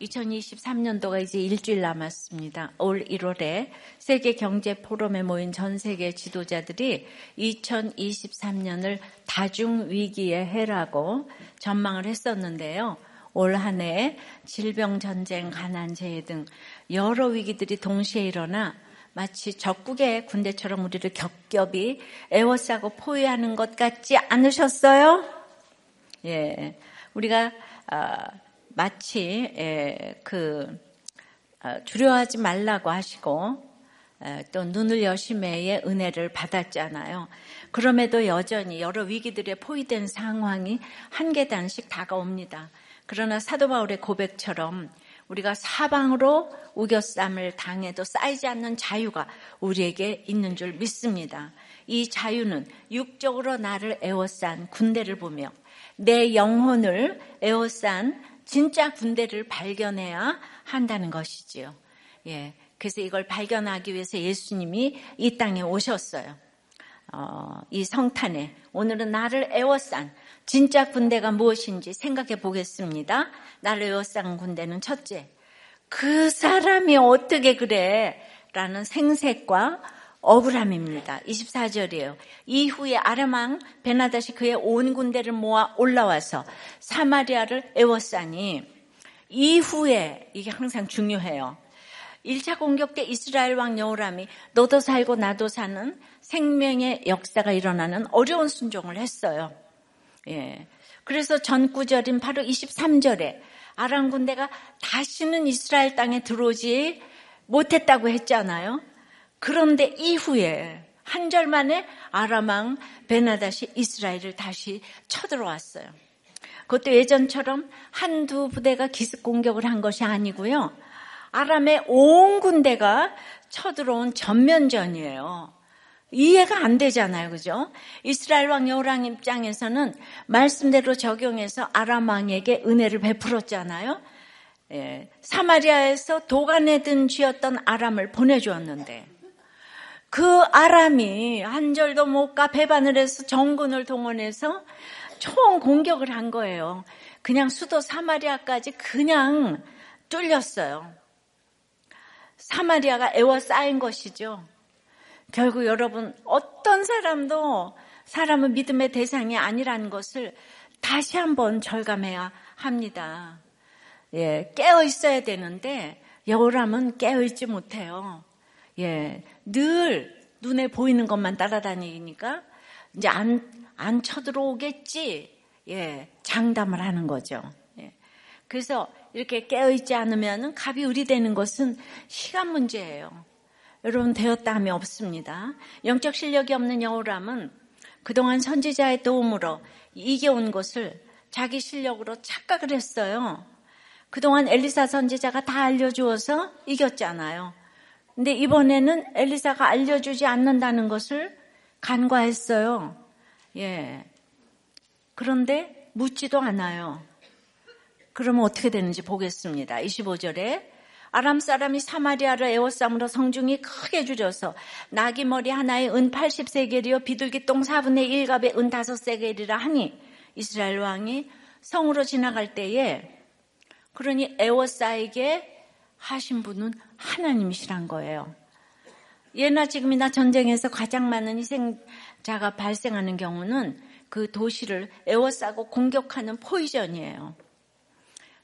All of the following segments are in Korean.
2023년도가 이제 일주일 남았습니다. 올 1월에 세계 경제 포럼에 모인 전 세계 지도자들이 2023년을 다중 위기의 해라고 전망을 했었는데요. 올 한 해 질병, 전쟁, 가난, 재해 등 여러 위기들이 동시에 일어나 마치 적국의 군대처럼 우리를 겹겹이 애워싸고 포위하는 것 같지 않으셨어요? 예. 우리가 아, 마치 예, 그 아, 두려워하지 말라고 하시고 또 눈을 여심해의 은혜를 받았잖아요. 그럼에도 여전히 여러 위기들에 포위된 상황이 한 계단씩 다가옵니다. 그러나 사도 바울의 고백처럼 우리가 사방으로 우겨쌈을 당해도 쌓이지 않는 자유가 우리에게 있는 줄 믿습니다. 이 자유는 육적으로 나를 에워싼 군대를 보며 내 영혼을 에워싼 진짜 군대를 발견해야 한다는 것이지요. 예. 그래서 이걸 발견하기 위해서 예수님이 이 땅에 오셨어요. 어, 이 성탄에 오늘은 나를 에워싼 진짜 군대가 무엇인지 생각해 보겠습니다. 나를 에워싼 군대는 첫째, 그 사람이 어떻게 그래? 라는 생색과 억울함입니다. 24절이에요. 이후에 아람왕 베나다시 그의 온 군대를 모아 올라와서 사마리아를 에워싸니 이후에 이게 항상 중요해요. 1차 공격 때 이스라엘 왕 여호람이 너도 살고 나도 사는 생명의 역사가 일어나는 어려운 순종을 했어요. 예. 그래서 전구절인 바로 23절에 아람 군대가 다시는 이스라엘 땅에 들어오지 못했다고 했잖아요. 그런데 이후에 한 절 만에 아람왕 베나다시 이스라엘을 다시 쳐들어왔어요. 그것도 예전처럼 한두 부대가 기습 공격을 한 것이 아니고요. 아람의 온 군대가 쳐들어온 전면전이에요. 이해가 안 되잖아요. 그죠? 이스라엘 왕 여호랑 입장에서는 말씀대로 적용해서 아람 왕에게 은혜를 베풀었잖아요. 예, 사마리아에서 도간에 든 쥐었던 아람을 보내주었는데 그 아람이 한 절도 못 가 배반을 해서 정군을 동원해서 총 공격을 한 거예요. 그냥 수도 사마리아까지 그냥 뚫렸어요. 사마리아가 애워싸인 것이죠. 결국 여러분 어떤 사람도 사람은 믿음의 대상이 아니라는 것을 다시 한번 절감해야 합니다. 예, 깨어 있어야 되는데 여우람은 깨어 있지 못해요. 예, 늘 눈에 보이는 것만 따라다니니까 이제 안, 안 쳐들어오겠지. 예, 장담을 하는 거죠. 예. 그래서 이렇게 깨어있지 않으면 갑이 의리되는 것은 시간 문제예요. 여러분 되었다 함이 없습니다. 영적 실력이 없는 여호람은 그동안 선지자의 도움으로 이겨온 것을 자기 실력으로 착각을 했어요. 그동안 엘리사 선지자가 다 알려주어서 이겼잖아요. 근데 이번에는 엘리사가 알려주지 않는다는 것을 간과했어요. 예. 그런데 묻지도 않아요. 그러면 어떻게 되는지 보겠습니다. 25절에 아람 사람이 사마리아를 에워싸므로 성중이 크게 줄여서 나귀 머리 하나에 은 80세겔이요 비둘기 똥 4분의 1갑에 은 5세겔이라 하니 이스라엘 왕이 성으로 지나갈 때에 그러니 에워싸에게 하신 분은 하나님이시란 거예요. 예나 지금이나 전쟁에서 가장 많은 희생자가 발생하는 경우는 그 도시를 에워싸고 공격하는 포위전이에요.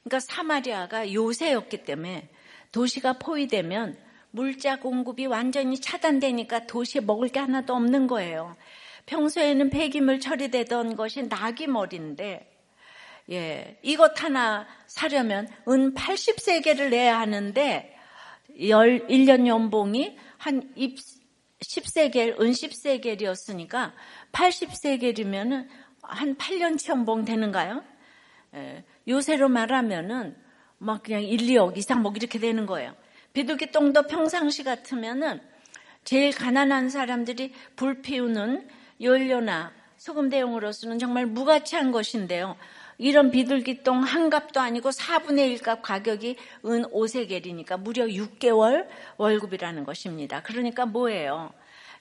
그러니까 사마리아가 요새였기 때문에 도시가 포위되면 물자 공급이 완전히 차단되니까 도시에 먹을 게 하나도 없는 거예요. 평소에는 폐기물 처리되던 것이 낙이 머리인데 예, 이것 하나 사려면 은 80세계를 내야 하는데 1년 연봉이 한 10세겔, 은 10세겔이었으니까 80세겔이면은 한 8년치 연봉 되는가요? 예, 요새로 말하면은 막 그냥 1, 2억 이상 뭐 이렇게 되는 거예요. 비둘기 똥도 평상시 같으면은 제일 가난한 사람들이 불 피우는 연료나 소금 대용으로서는 정말 무가치한 것인데요. 이런 비둘기똥 한 값도 아니고 4분의 1값 가격이 은 5세겔이니까 무려 6개월 월급이라는 것입니다. 그러니까 뭐예요?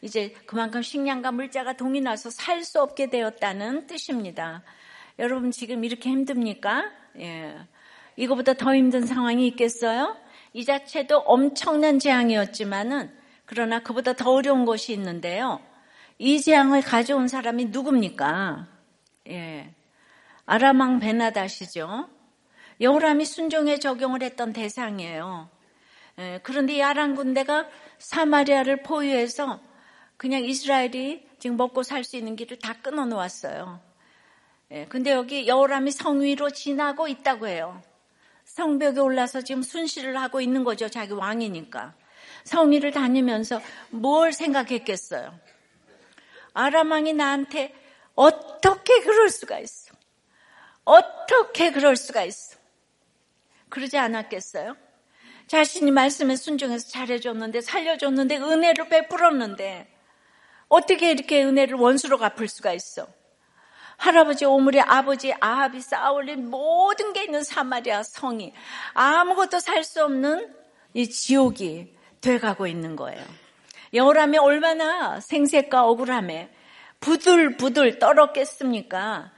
이제 그만큼 식량과 물자가 동이 나서 살 수 없게 되었다는 뜻입니다. 여러분 지금 이렇게 힘듭니까? 예. 이거보다 더 힘든 상황이 있겠어요? 이 자체도 엄청난 재앙이었지만은 그러나 그보다 더 어려운 것이 있는데요. 이 재앙을 가져온 사람이 누굽니까? 예. 아람왕 베나다시죠. 여호람이 순종에 적용을 했던 대상이에요. 예. 그런데 이 아람 군대가 사마리아를 포위해서 그냥 이스라엘이 지금 먹고 살 수 있는 길을 다 끊어 놓았어요. 예, 근데 여기 여호람이 성 위로 지나고 있다고 해요. 성벽에 올라서 지금 순시를 하고 있는 거죠. 자기 왕이니까. 성 위를 다니면서 뭘 생각했겠어요? 아람 왕이 나한테 어떻게 그럴 수가 있어? 어떻게 그럴 수가 있어? 그러지 않았겠어요? 자신이 말씀에 순종해서 잘해줬는데 살려줬는데 은혜를 베풀었는데 어떻게 이렇게 은혜를 원수로 갚을 수가 있어? 할아버지 오물의 아버지 아합이 쌓아올린 모든 게 있는 사마리아 성이 아무것도 살 수 없는 이 지옥이 돼가고 있는 거예요. 여호람이 얼마나 생색과 억울함에 부들부들 떨었겠습니까?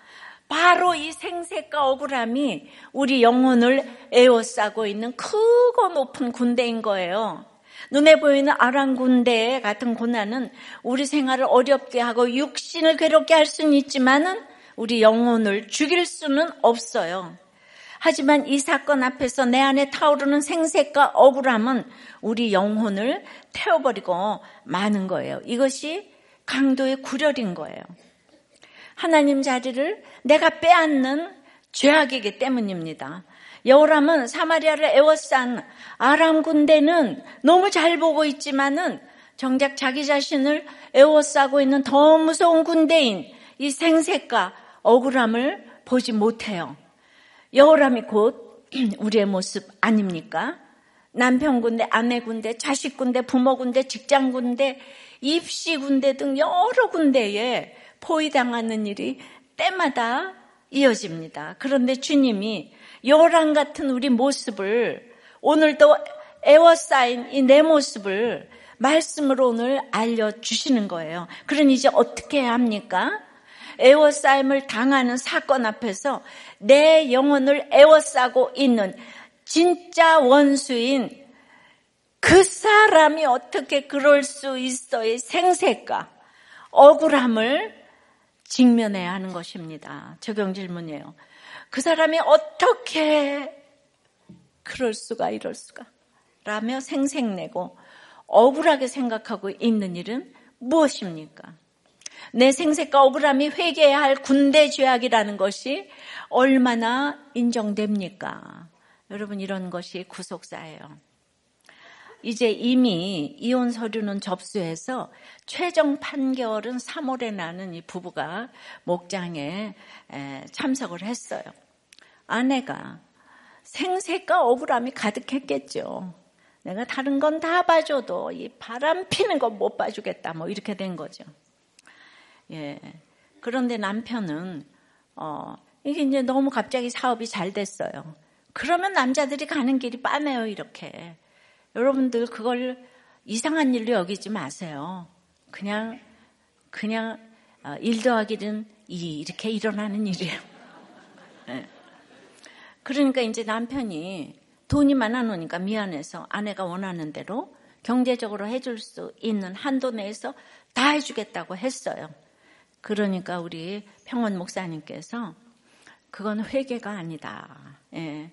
바로 이 생색과 억울함이 우리 영혼을 에워싸고 있는 크고 높은 군대인 거예요. 눈에 보이는 아랑 군대 같은 고난은 우리 생활을 어렵게 하고 육신을 괴롭게 할 수는 있지만은 우리 영혼을 죽일 수는 없어요. 하지만 이 사건 앞에서 내 안에 타오르는 생색과 억울함은 우리 영혼을 태워버리고 마는 거예요. 이것이 강도의 구렬인 거예요. 하나님 자리를 내가 빼앗는 죄악이기 때문입니다. 여호람은 사마리아를 에워싼 아람 군대는 너무 잘 보고 있지만은 정작 자기 자신을 에워싸고 있는 더 무서운 군대인 이 생색과 억울함을 보지 못해요. 여호람이 곧 우리의 모습 아닙니까? 남편 군대, 아내 군대, 자식 군대, 부모 군대, 직장 군대, 입시 군대 등 여러 군데에 포위당하는 일이 때마다 이어집니다. 그런데 주님이 요랑 같은 우리 모습을 오늘도 애워싸인 이 내 모습을 말씀으로 오늘 알려주시는 거예요. 그러니 이제 어떻게 해야 합니까? 애워싸임을 당하는 사건 앞에서 내 영혼을 애워싸고 있는 진짜 원수인 그 사람이 어떻게 그럴 수 있어의 생색과 억울함을 직면해야 하는 것입니다. 적용 질문이에요. 그 사람이 어떻게 그럴 수가 이럴 수가 라며 생색내고 억울하게 생각하고 있는 일은 무엇입니까? 내 생색과 억울함이 회개해야 할 군대 죄악이라는 것이 얼마나 인정됩니까? 여러분 이런 것이 구속사예요. 이제 이미 이혼 서류는 접수해서 최종 판결은 3월에 나는 이 부부가 목장에 참석을 했어요. 아내가 생색과 억울함이 가득했겠죠. 내가 다른 건 다 봐줘도 이 바람 피는 건 못 봐주겠다. 뭐 이렇게 된 거죠. 예. 그런데 남편은 어 이게 이제 너무 갑자기 사업이 잘 됐어요. 그러면 남자들이 가는 길이 빠네요 이렇게. 여러분들 그걸 이상한 일로 여기지 마세요. 그냥 그냥 어, 일 더하기 는 이 이렇게 일어나는 일이에요. 네. 그러니까 이제 남편이 돈이 많아 놓으니까 미안해서 아내가 원하는 대로 경제적으로 해줄 수 있는 한도 내에서 다 해주겠다고 했어요. 그러니까 우리 평원 목사님께서 그건 회개가 아니다. 예.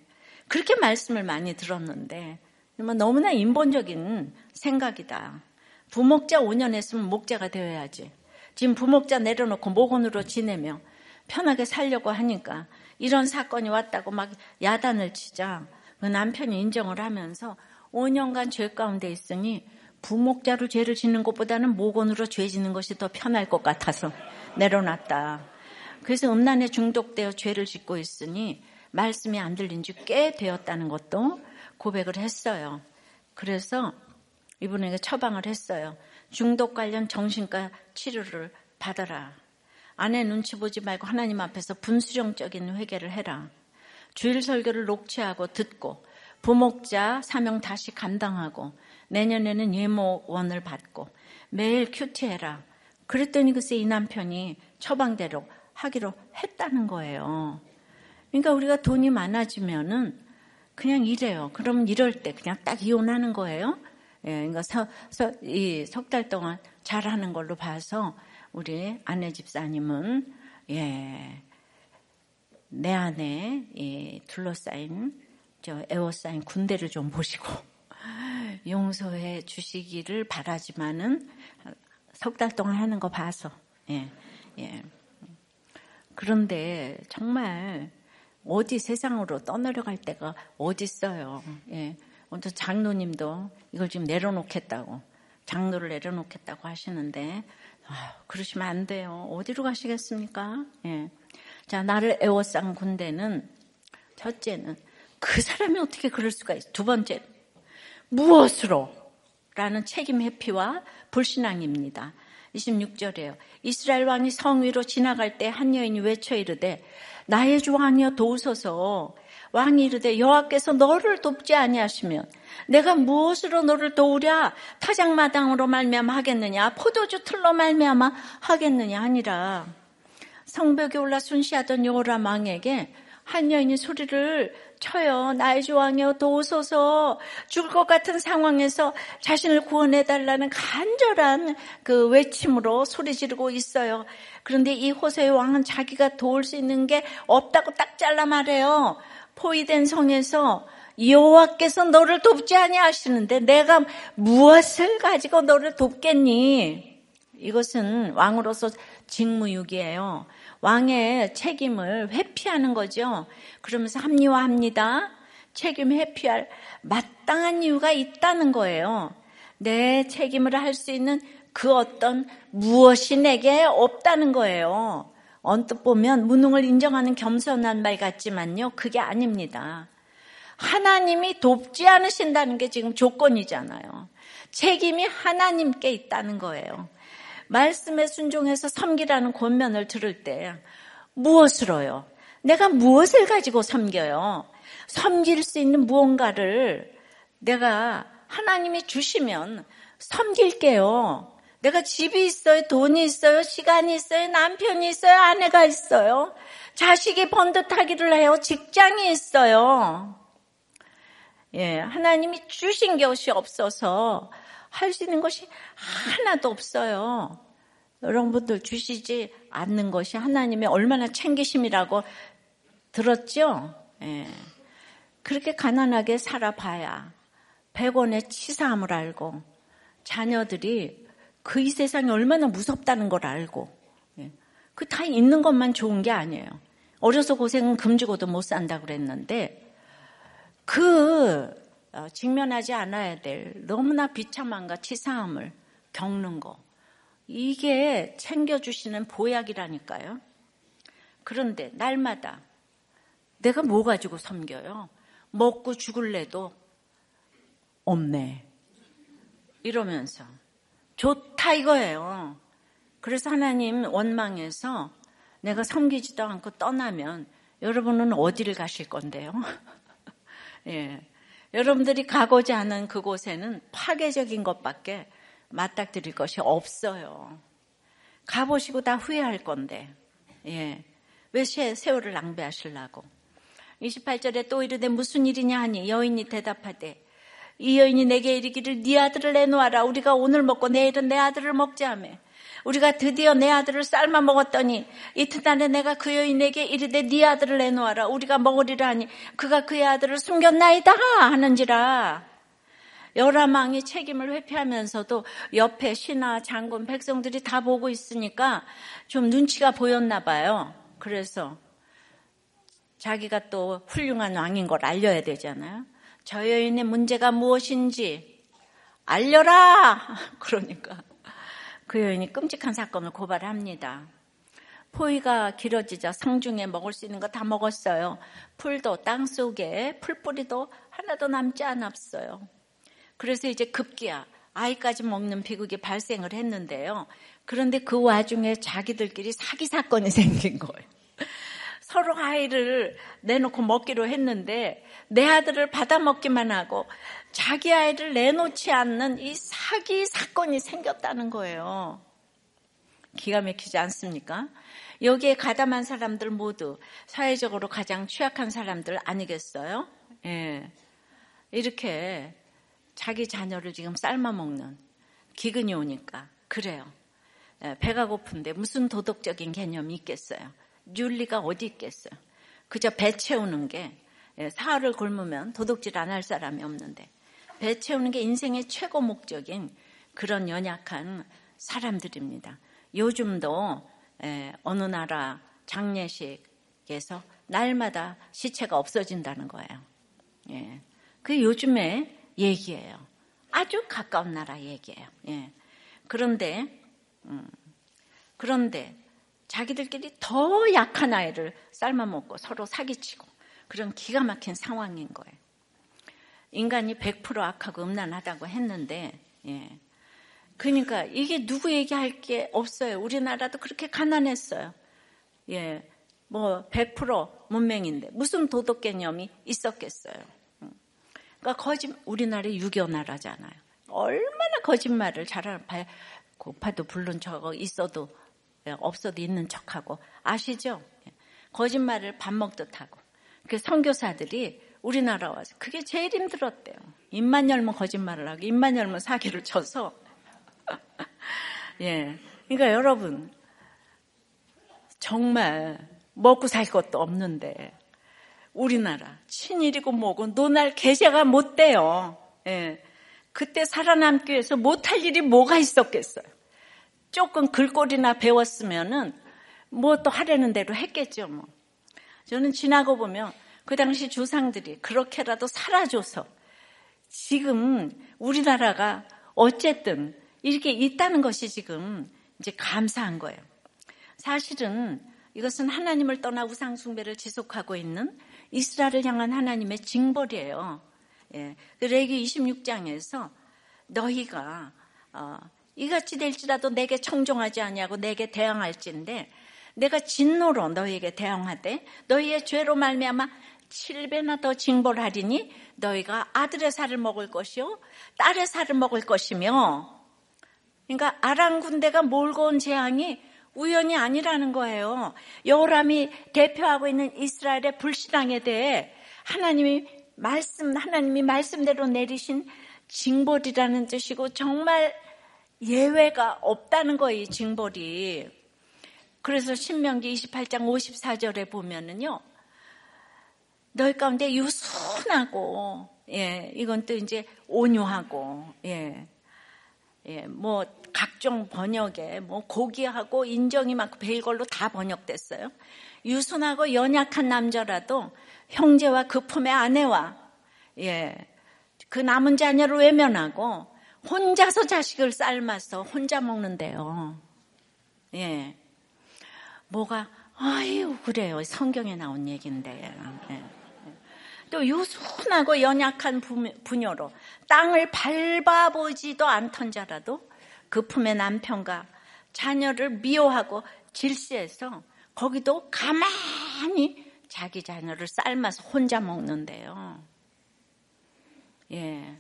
그렇게 말씀을 많이 들었는데 너무나 인본적인 생각이다. 부목자 5년 했으면 목자가 되어야지. 지금 부목자 내려놓고 목원으로 지내며 편하게 살려고 하니까 이런 사건이 왔다고 막 야단을 치자 그 남편이 인정을 하면서 5년간 죄 가운데 있으니 부목자로 죄를 짓는 것보다는 목원으로 죄 짓는 것이 더 편할 것 같아서 내려놨다. 그래서 음란에 중독되어 죄를 짓고 있으니 말씀이 안 들린 지 꽤 되었다는 것도 고백을 했어요. 그래서 이분에게 처방을 했어요. 중독 관련 정신과 치료를 받아라. 아내 눈치 보지 말고 하나님 앞에서 분수령적인 회개를 해라. 주일 설교를 녹취하고 듣고 부목자 사명 다시 감당하고 내년에는 예모원을 받고 매일 큐티해라. 그랬더니 글쎄 이 남편이 처방대로 하기로 했다는 거예요. 그러니까 우리가 돈이 많아지면은 그냥 이래요. 그러면 이럴 때 그냥 딱 이혼하는 거예요. 예, 그러니까 이석 달 동안 잘하는 걸로 봐서 우리 아내 집사님은 예, 내 안에 이 둘러싸인 저 에워싸인 군대를 좀 보시고 용서해 주시기를 바라지만은 석 달 동안 하는 거 봐서 예, 예. 그런데 정말 어디 세상으로 떠내려갈 때가 어디 있어요. 예. 먼저 장로님도 이걸 지금 내려놓겠다고 장로를 내려놓겠다고 하시는데 아, 그러시면 안 돼요. 어디로 가시겠습니까? 예. 자 나를 애워싼 군대는 첫째는 그 사람이 어떻게 그럴 수가 있어. 두 번째 무엇으로? 라는 책임 회피와 불신앙입니다. 26절에요. 이스라엘 왕이 성 위로 지나갈 때 한 여인이 외쳐 이르되 나의 주 왕이여 도우소서. 왕이 이르되 여호와께서 너를 돕지 아니하시면 내가 무엇으로 너를 도우랴? 타작마당으로 말미암아 하겠느냐? 포도주 틀로 말미암아 하겠느냐? 아니라. 성벽에 올라 순시하던 여호람 왕에게 한 여인이 소리를 쳐요. 나의 조왕이여 도우소서 죽을 것 같은 상황에서 자신을 구원해 달라는 간절한 그 외침으로 소리 지르고 있어요. 그런데 이 호세의 왕은 자기가 도울 수 있는 게 없다고 딱 잘라 말해요. 포위된 성에서 여호와께서 너를 돕지 아니하시는데 내가 무엇을 가지고 너를 돕겠니? 이것은 왕으로서 직무유기예요. 왕의 책임을 회피하는 거죠. 그러면서 합리화합니다. 책임 회피할 마땅한 이유가 있다는 거예요. 내 책임을 할 수 있는 그 어떤 무엇이 내게 없다는 거예요. 언뜻 보면 무능을 인정하는 겸손한 말 같지만요. 그게 아닙니다. 하나님이 돕지 않으신다는 게 지금 조건이잖아요. 책임이 하나님께 있다는 거예요. 말씀에 순종해서 섬기라는 권면을 들을 때 무엇으로요? 내가 무엇을 가지고 섬겨요? 섬길 수 있는 무언가를 내가 하나님이 주시면 섬길게요. 내가 집이 있어요, 돈이 있어요, 시간이 있어요, 남편이 있어요, 아내가 있어요, 자식이 번듯하기를 해요, 직장이 있어요. 예, 하나님이 주신 것이 없어서 할 수 있는 것이 하나도 없어요. 여러분들 주시지 않는 것이 하나님의 얼마나 챙기심이라고 들었죠? 예. 그렇게 가난하게 살아봐야 100원의 치사함을 알고 자녀들이 그 이 세상이 얼마나 무섭다는 걸 알고 예. 그다 있는 것만 좋은 게 아니에요. 어려서 고생은 금주고도 못 산다 그랬는데 그 어, 직면하지 않아야 될 너무나 비참함과 치사함을 겪는 거 이게 챙겨주시는 보약이라니까요. 그런데 날마다 내가 뭐 가지고 섬겨요? 먹고 죽을래도 없네. 이러면서 좋다 이거예요. 그래서 하나님 원망해서 내가 섬기지도 않고 떠나면 여러분은 어디를 가실 건데요? 예. 여러분들이 가고자 하는 그곳에는 파괴적인 것밖에 맞닥뜨릴 것이 없어요. 가보시고 다 후회할 건데, 예. 왜 세월을 낭비하실라고? 28절에 또 이르되 무슨 일이냐 하니 여인이 대답하되 이 여인이 내게 이르기를 네 아들을 내놓아라 우리가 오늘 먹고 내일은 내 아들을 먹자 하며 우리가 드디어 내 아들을 삶아 먹었더니 이튿날에 내가 그 여인에게 이르되 네 아들을 내놓아라 우리가 먹으리라 하니 그가 그의 아들을 숨겼나이다 하는지라 여라망이 책임을 회피하면서도 옆에 신하, 장군, 백성들이 다 보고 있으니까 좀 눈치가 보였나 봐요. 그래서 자기가 또 훌륭한 왕인 걸 알려야 되잖아요. 저 여인의 문제가 무엇인지 알려라! 그러니까 그 여인이 끔찍한 사건을 고발합니다. 포위가 길어지자 성중에 먹을 수 있는 거 다 먹었어요. 풀도 땅 속에 풀뿌리도 하나도 남지 않았어요. 그래서 이제 급기야 아이까지 먹는 비극이 발생을 했는데요. 그런데 그 와중에 자기들끼리 사기 사건이 생긴 거예요. 서로 아이를 내놓고 먹기로 했는데 내 아들을 받아 먹기만 하고 자기 아이를 내놓지 않는 이 사기 사건이 생겼다는 거예요. 기가 막히지 않습니까? 여기에 가담한 사람들 모두 사회적으로 가장 취약한 사람들 아니겠어요? 예. 이렇게 자기 자녀를 지금 삶아 먹는 기근이 오니까 그래요. 예, 배가 고픈데 무슨 도덕적인 개념이 있겠어요? 윤리가 어디 있겠어요? 그저 배 채우는 게 예, 사흘을 굶으면 도둑질 안 할 사람이 없는데 배 채우는 게 인생의 최고 목적인 그런 연약한 사람들입니다. 요즘도 예, 어느 나라 장례식에서 날마다 시체가 없어진다는 거예요. 예. 그 요즘에 얘기예요. 아주 가까운 나라 얘기예요. 예. 그런데 음, 그런데 자기들끼리 더 약한 아이를 삶아먹고 서로 사기치고 그런 기가 막힌 상황인 거예요. 인간이 100% 악하고 음란하다고 했는데, 예. 그러니까 이게 누구 얘기할 게 없어요. 우리나라도 그렇게 가난했어요. 예. 뭐, 100% 문맹인데, 무슨 도덕 개념이 있었겠어요. 음. 그러니까 거짓, 우리나라 유교 나라잖아요. 얼마나 거짓말을 잘하는, 고파도 불른 척하고 있어도, 예, 없어도 있는 척하고, 아시죠? 예. 거짓말을 밥 먹듯 하고. 그 선교사들이 우리나라 와서 그게 제일 힘들었대요. 입만 열면 거짓말을 하고 입만 열면 사기를 쳐서 예. 그러니까 여러분 정말 먹고 살 것도 없는데 우리나라 친일이고 뭐고 노날 계좌가 못 돼요. 예. 그때 살아남기 위해서 못할 일이 뭐가 있었겠어요. 조금 글꼴이나 배웠으면은 뭐 또 하려는 대로 했겠죠 뭐. 저는 지나고 보면 그 당시 조상들이 그렇게라도 살아줘서 지금 우리나라가 어쨌든 이렇게 있다는 것이 지금 이제 감사한 거예요. 사실은 이것은 하나님을 떠나 우상숭배를 지속하고 있는 이스라엘을 향한 하나님의 징벌이에요. 예. 그 레기 26장에서 너희가 어, 이같이 될지라도 내게 청종하지 아니하고 내게 대항할진데 내가 진노로 너희에게 대항하되 너희의 죄로 말미암아 7배나 더 징벌하리니 너희가 아들의 살을 먹을 것이요 딸의 살을 먹을 것이며 그러니까 아랑 군대가 몰고 온 재앙이 우연이 아니라는 거예요. 여호람이 대표하고 있는 이스라엘의 불신앙에 대해 하나님이 말씀 하나님이 말씀대로 내리신 징벌이라는 뜻이고 정말 예외가 없다는 거예요, 징벌이. 그래서 신명기 28장 54절에 보면은요. 너희 가운데 유순하고 예, 이건 또 이제 온유하고 예. 예, 뭐 각종 번역에 뭐 고귀하고 인정이 많고 별걸로 다 번역됐어요. 유순하고 연약한 남자라도 형제와 그 품의 아내와 예, 그 남은 자녀를 외면하고 혼자서 자식을 삶아서 혼자 먹는데요. 예. 뭐가 아유 그래요 성경에 나온 얘기인데 예. 또 유순하고 연약한 부녀로 땅을 밟아보지도 않던 자라도 그 품의 남편과 자녀를 미워하고 질시해서 거기도 가만히 자기 자녀를 삶아서 혼자 먹는데요. 예.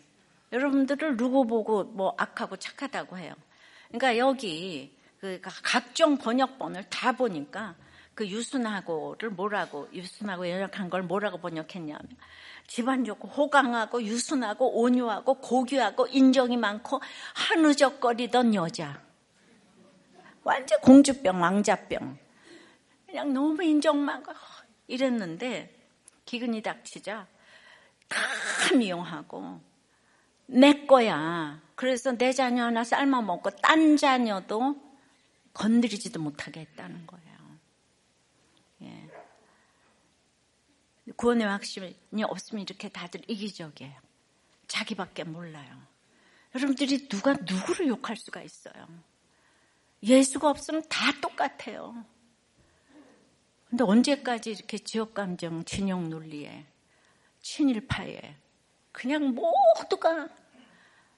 여러분들을 누구 보고 뭐 악하고 착하다고 해요. 그러니까 여기 그 각종 번역본을 다 보니까 그 유순하고를 뭐라고 유순하고 연약한 걸 뭐라고 번역했냐면 집안 좋고 호강하고 유순하고 온유하고 고귀하고 인정이 많고 한우적거리던 여자. 완전 공주병 왕자병. 그냥 너무 인정 많고 이랬는데 기근이 닥치자 다 미용하고 내 거야. 그래서 내 자녀 하나 삶아 먹고 딴 자녀도 건드리지도 못하게 했다는 거예요. 예. 구원의 확신이 없으면 이렇게 다들 이기적이에요. 자기밖에 몰라요. 여러분들이 누가 누구를 욕할 수가 있어요. 예수가 없으면 다 똑같아요. 근데 언제까지 이렇게 지역감정, 진영 논리에, 친일파에, 그냥 모두가,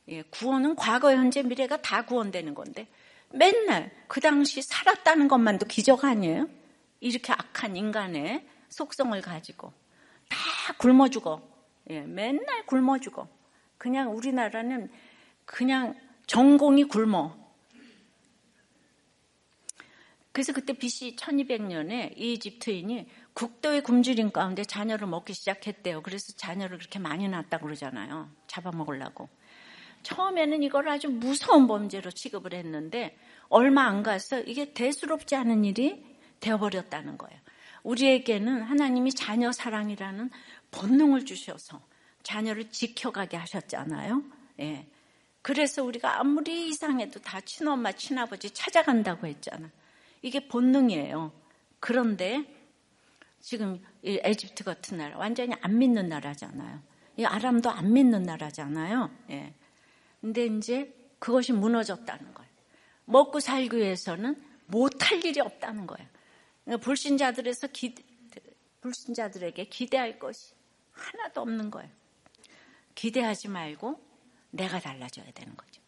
예, 구원은 과거, 현재, 미래가 다 구원되는 건데, 맨날 그 당시 살았다는 것만도 기적 아니에요? 이렇게 악한 인간의 속성을 가지고 다 굶어 죽어. 예, 맨날 굶어 죽어. 그냥 우리나라는 그냥 전공이 굶어. 그래서 그때 BC 1200년에 이집트인이 국도의 굶주림 가운데 자녀를 먹기 시작했대요. 그래서 자녀를 그렇게 많이 낳았다고 그러잖아요. 잡아먹으려고. 처음에는 이걸 아주 무서운 범죄로 취급을 했는데 얼마 안 가서 이게 대수롭지 않은 일이 되어버렸다는 거예요. 우리에게는 하나님이 자녀 사랑이라는 본능을 주셔서 자녀를 지켜가게 하셨잖아요. 예. 그래서 우리가 아무리 이상해도 다 친엄마, 친아버지 찾아간다고 했잖아. 이게 본능이에요. 그런데 지금 에집트 같은 나라 완전히 안 믿는 나라잖아요. 이 아람도 안 믿는 나라잖아요. 예. 근데 이제 그것이 무너졌다는 거예요. 먹고 살기 위해서는 못할 일이 없다는 거예요. 그러니까 불신자들에서 기, 불신자들에게 기대할 것이 하나도 없는 거예요. 기대하지 말고 내가 달라져야 되는 거죠.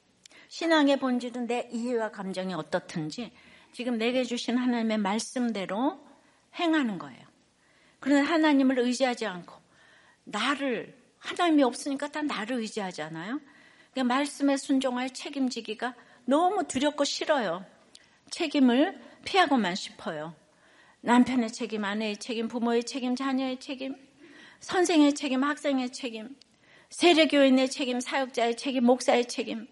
신앙의 본질은 내 이해와 감정이 어떻든지 지금 내게 주신 하나님의 말씀대로 행하는 거예요. 그런데 하나님을 의지하지 않고 나를 하나님이 없으니까 다 나를 의지하잖아요. 그러니까 말씀에 순종할 책임지기가 너무 두렵고 싫어요. 책임을 피하고만 싶어요. 남편의 책임, 아내의 책임, 부모의 책임, 자녀의 책임, 선생의 책임, 학생의 책임, 세례교인의 책임, 사역자의 책임, 목사의 책임,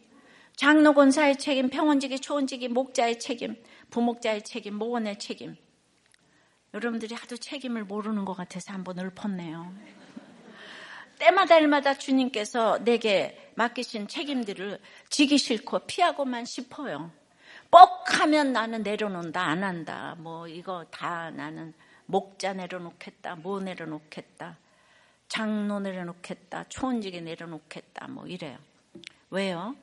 장로 권사의 책임, 평원직의 초원직의 목자의 책임, 부목자의 책임, 모원의 책임. 여러분들이 하도 책임을 모르는 것 같아서 한번 읊었네요. 때마다 일마다 주님께서 내게 맡기신 책임들을 지기 싫고 피하고만 싶어요. 뻑 하면 나는 내려놓는다, 안 한다. 뭐 이거 다 나는 목자 내려놓겠다, 뭐 내려놓겠다. 장로 내려놓겠다, 초원직에 내려놓겠다, 뭐 이래요. 왜요?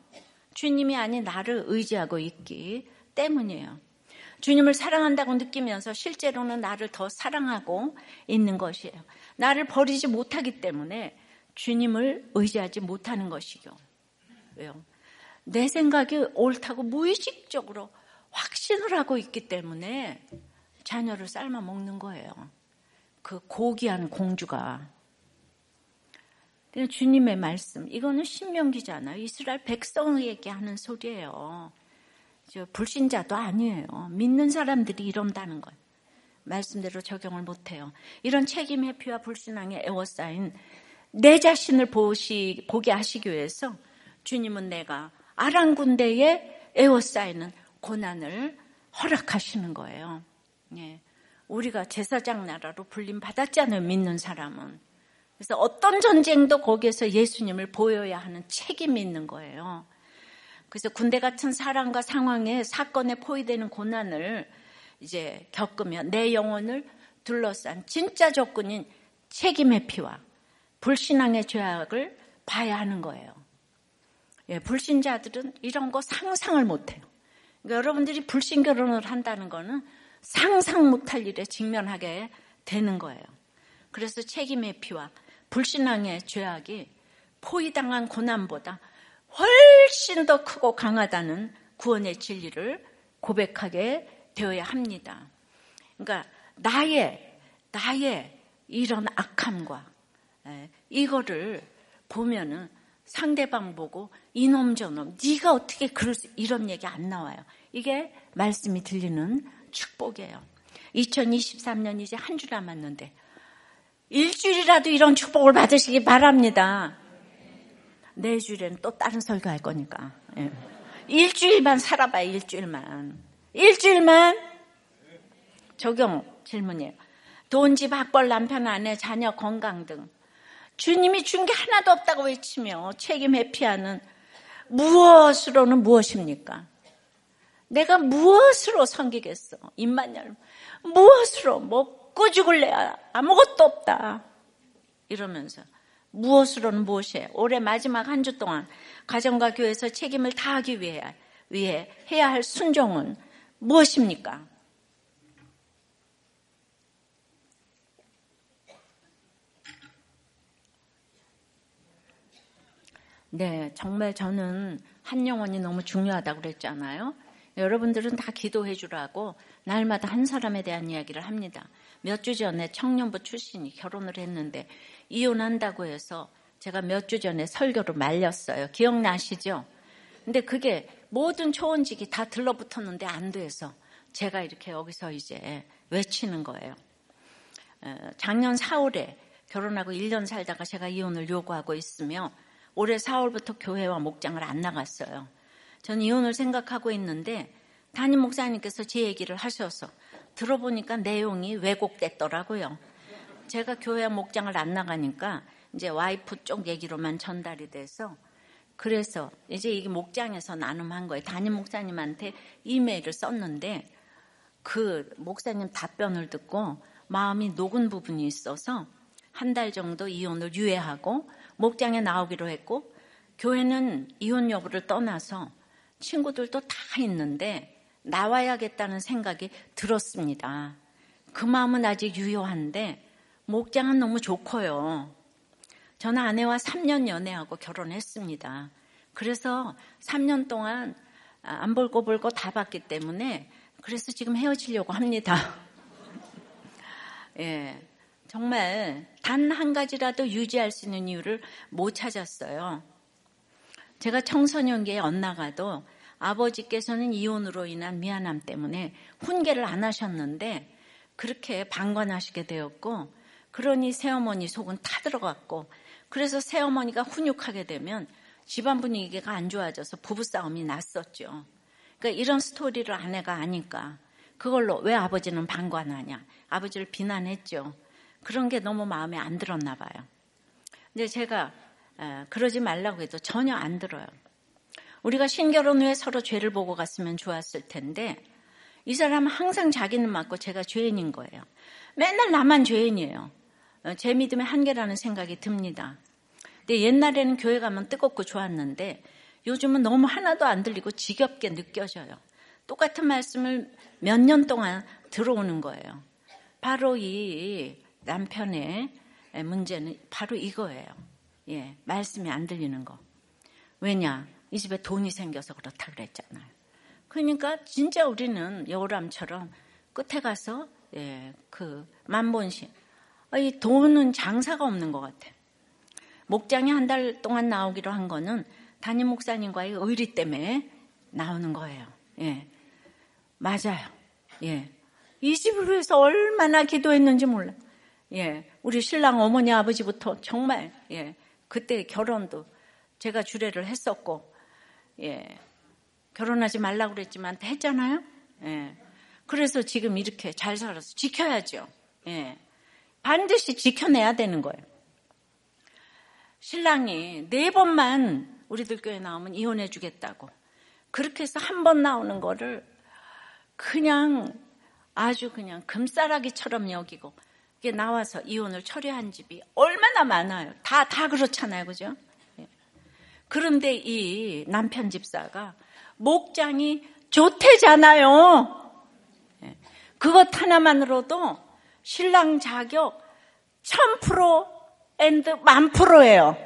주님이 아닌 나를 의지하고 있기 때문이에요. 주님을 사랑한다고 느끼면서 실제로는 나를 더 사랑하고 있는 것이에요. 나를 버리지 못하기 때문에 주님을 의지하지 못하는 것이요. 왜요? 내 생각이 옳다고 무의식적으로 확신을 하고 있기 때문에 자녀를 삶아 먹는 거예요. 그 고귀한 공주가 주님의 말씀, 이거는 신명기잖아요. 이스라엘 백성에게 하는 소리예요. 불신자도 아니에요. 믿는 사람들이 이런다는 거예요. 말씀대로 적용을 못해요. 이런 책임 회피와 불신앙에 애워싸인 내 자신을 보시, 보게 하시기 위해서 주님은 내가 아랑 군대에 애워싸이는 고난을 허락하시는 거예요. 예. 우리가 제사장 나라로 불림 받았잖아요. 믿는 사람은. 그래서 어떤 전쟁도 거기에서 예수님을 보여야 하는 책임이 있는 거예요. 그래서 군대 같은 사랑과 상황에 사건에 포위되는 고난을 이제 겪으면 내 영혼을 둘러싼 진짜 적군인 책임의 피와 불신앙의 죄악을 봐야 하는 거예요. 예, 불신자들은 이런 거 상상을 못 해요. 그러니까 여러분들이 불신 결혼을 한다는 거는 상상 못할 일에 직면하게 되는 거예요. 그래서 책임의 피와 불신앙의 죄악이 포위당한 고난보다 훨씬 더 크고 강하다는 구원의 진리를 고백하게 되어야 합니다. 그러니까 나의 나의 이런 악함과 예, 이거를 보면은 상대방 보고 이놈 저놈 네가 어떻게 그럴 수 이런 얘기 안 나와요. 이게 말씀이 들리는 축복이에요. 2023년 이제 한 주 남았는데 일주일이라도 이런 축복을 받으시기 바랍니다. 내주일에는 또 다른 설교 할 거니까. 예. 일주일만 살아봐요, 일주일만. 일주일만 적용 질문이에요. 돈, 집, 학벌, 남편, 아내, 자녀, 건강 등 주님이 준 게 하나도 없다고 외치며 책임 회피하는 무엇으로는 무엇입니까? 내가 무엇으로 섬기겠어? 입만 열면 무엇으로 먹고 죽을래? 아무것도 없다. 이러면서 무엇으로는 무엇이에요? 올해 마지막 한 주 동안 가정과 교회에서 책임을 다하기 위해, 위해 해야 할 순종은 무엇입니까? 네, 정말 저는 한 영혼이 너무 중요하다고 그랬잖아요. 여러분들은 다 기도해 주라고 날마다 한 사람에 대한 이야기를 합니다. 몇 주 전에 청년부 출신이 결혼을 했는데 이혼한다고 해서 제가 몇 주 전에 설교를 말렸어요. 기억나시죠? 근데 그게 모든 초원직이 다 들러붙었는데 안 돼서 제가 이렇게 여기서 이제 외치는 거예요. 작년 4월에 결혼하고 1년 살다가 제가 이혼을 요구하고 있으며 올해 4월부터 교회와 목장을 안 나갔어요. 전 이혼을 생각하고 있는데 담임 목사님께서 제 얘기를 하셔서 들어보니까 내용이 왜곡됐더라고요. 제가 교회 목장을 안 나가니까 이제 와이프 쪽 얘기로만 전달이 돼서 그래서 이제 이게 목장에서 나눔한 거예요. 담임 목사님한테 이메일을 썼는데 그 목사님 답변을 듣고 마음이 녹은 부분이 있어서 한 달 정도 이혼을 유예하고 목장에 나오기로 했고 교회는 이혼 여부를 떠나서 친구들도 다 있는데 나와야겠다는 생각이 들었습니다. 그 마음은 아직 유효한데 목장은 너무 좋고요. 저는 아내와 3년 연애하고 결혼했습니다. 그래서 3년 동안 안 볼고 다 봤기 때문에 그래서 지금 헤어지려고 합니다. 예. 정말 단 한 가지라도 유지할 수 있는 이유를 못 찾았어요. 제가 청소년기에 엇나가도 아버지께서는 이혼으로 인한 미안함 때문에 훈계를 안 하셨는데 그렇게 방관하시게 되었고 그러니 새어머니 속은 타 들어갔고 그래서 새어머니가 훈육하게 되면 집안 분위기가 안 좋아져서 부부싸움이 났었죠. 그러니까 이런 스토리를 아내가 아니까 그걸로 왜 아버지는 방관하냐 아버지를 비난했죠. 그런 게 너무 마음에 안 들었나 봐요. 근데 제가 그러지 말라고 해도 전혀 안 들어요. 우리가 신결혼 후에 서로 죄를 보고 갔으면 좋았을 텐데 이 사람은 항상 자기는 맞고 제가 죄인인 거예요. 맨날 나만 죄인이에요. 어, 제 믿음의 한계라는 생각이 듭니다. 근데 옛날에는 교회 가면 뜨겁고 좋았는데 요즘은 너무 하나도 안 들리고 지겹게 느껴져요. 똑같은 말씀을 몇 년 동안 들어오는 거예요. 바로 이 남편의 문제는 바로 이거예요. 예, 말씀이 안 들리는 거. 왜냐? 이 집에 돈이 생겨서 그렇다 그랬잖아요. 그러니까 진짜 우리는 여우람처럼 끝에 가서 예, 그 만본신 아, 이 돈은 장사가 없는 것 같아. 목장이 한 달 동안 나오기로 한 거는 담임 목사님과의 의리 때문에 나오는 거예요. 예. 맞아요. 예. 이 집을 위해서 얼마나 기도했는지 몰라. 예. 우리 신랑 어머니 아버지부터 정말, 예. 그때 결혼도 제가 주례를 했었고, 예. 결혼하지 말라고 그랬지만 했잖아요. 예. 그래서 지금 이렇게 잘 살아서 지켜야죠. 예. 반드시 지켜내야 되는 거예요. 신랑이 네 번만 우리들 교회 나오면 이혼해 주겠다고. 그렇게 해서 한 번 나오는 거를 그냥 아주 그냥 금싸라기처럼 여기고 이게 나와서 이혼을 처리한 집이 얼마나 많아요. 다, 다 그렇잖아요. 그죠? 예. 그런데 이 남편 집사가 목장이 좋대잖아요. 예. 그것 하나만으로도 신랑 자격 1000% and 만 프로예요.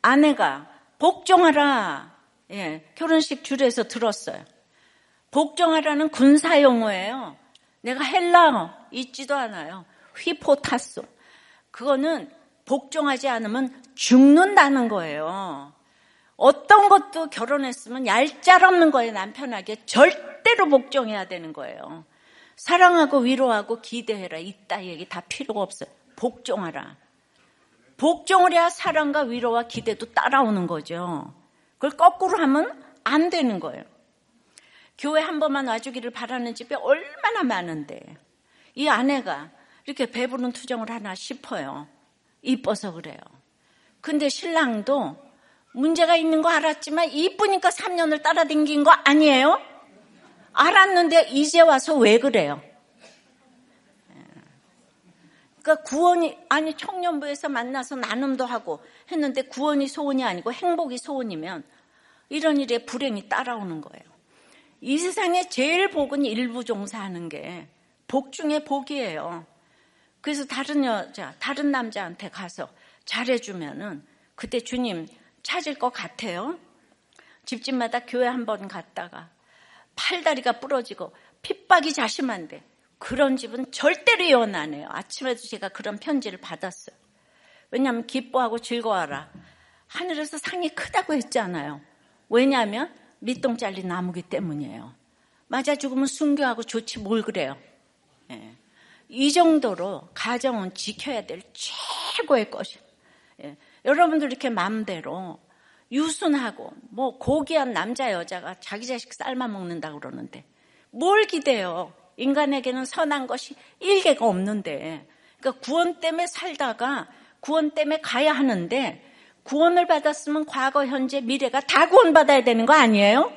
아내가 복종하라. 예, 결혼식 주례에서 들었어요. 복종하라는 군사 용어예요. 내가 헬라어 잊지도 않아요. 휘포타소. 그거는 복종하지 않으면 죽는다는 거예요. 어떤 것도 결혼했으면 얄짤없는 거예요, 남편에게. 절대로 복종해야 되는 거예요. 사랑하고 위로하고 기대해라. 이따 얘기 다 필요가 없어요. 복종하라. 복종을 해야 사랑과 위로와 기대도 따라오는 거죠. 그걸 거꾸로 하면 안 되는 거예요. 교회 한 번만 와주기를 바라는 집이 얼마나 많은데 이 아내가 이렇게 배부른 투정을 하나 싶어요. 이뻐서 그래요. 근데 신랑도 문제가 있는 거 알았지만 이쁘니까 3년을 따라댕긴 거 아니에요? 알았는데 이제 와서 왜 그래요? 그러니까 구원이 아니 청년부에서 만나서 나눔도 하고 했는데 구원이 소원이 아니고 행복이 소원이면 이런 일에 불행이 따라오는 거예요. 이 세상에 제일 복은 일부 종사하는 게 복 중에 복이에요. 그래서 다른 여자, 다른 남자한테 가서 잘해주면은 그때 주님 찾을 것 같아요. 집집마다 교회 한 번 갔다가 팔다리가 부러지고 핍박이 자심한데 그런 집은 절대로 이혼 안 해요. 아침에도 제가 그런 편지를 받았어요. 왜냐하면 기뻐하고 즐거워하라. 하늘에서 상이 크다고 했잖아요. 왜냐하면 밑동 잘린 나무기 때문이에요. 맞아 죽으면 순교하고 좋지 뭘 그래요. 예. 이 정도로 가정은 지켜야 될 최고의 것이에요. 예. 여러분들 이렇게 마음대로 유순하고 뭐 고귀한 남자 여자가 자기 자식 삶아 먹는다 그러는데 뭘 기대요? 인간에게는 선한 것이 일개가 없는데 그러니까 구원 때문에 살다가 구원 때문에 가야 하는데 구원을 받았으면 과거, 현재, 미래가 다 구원받아야 되는 거 아니에요?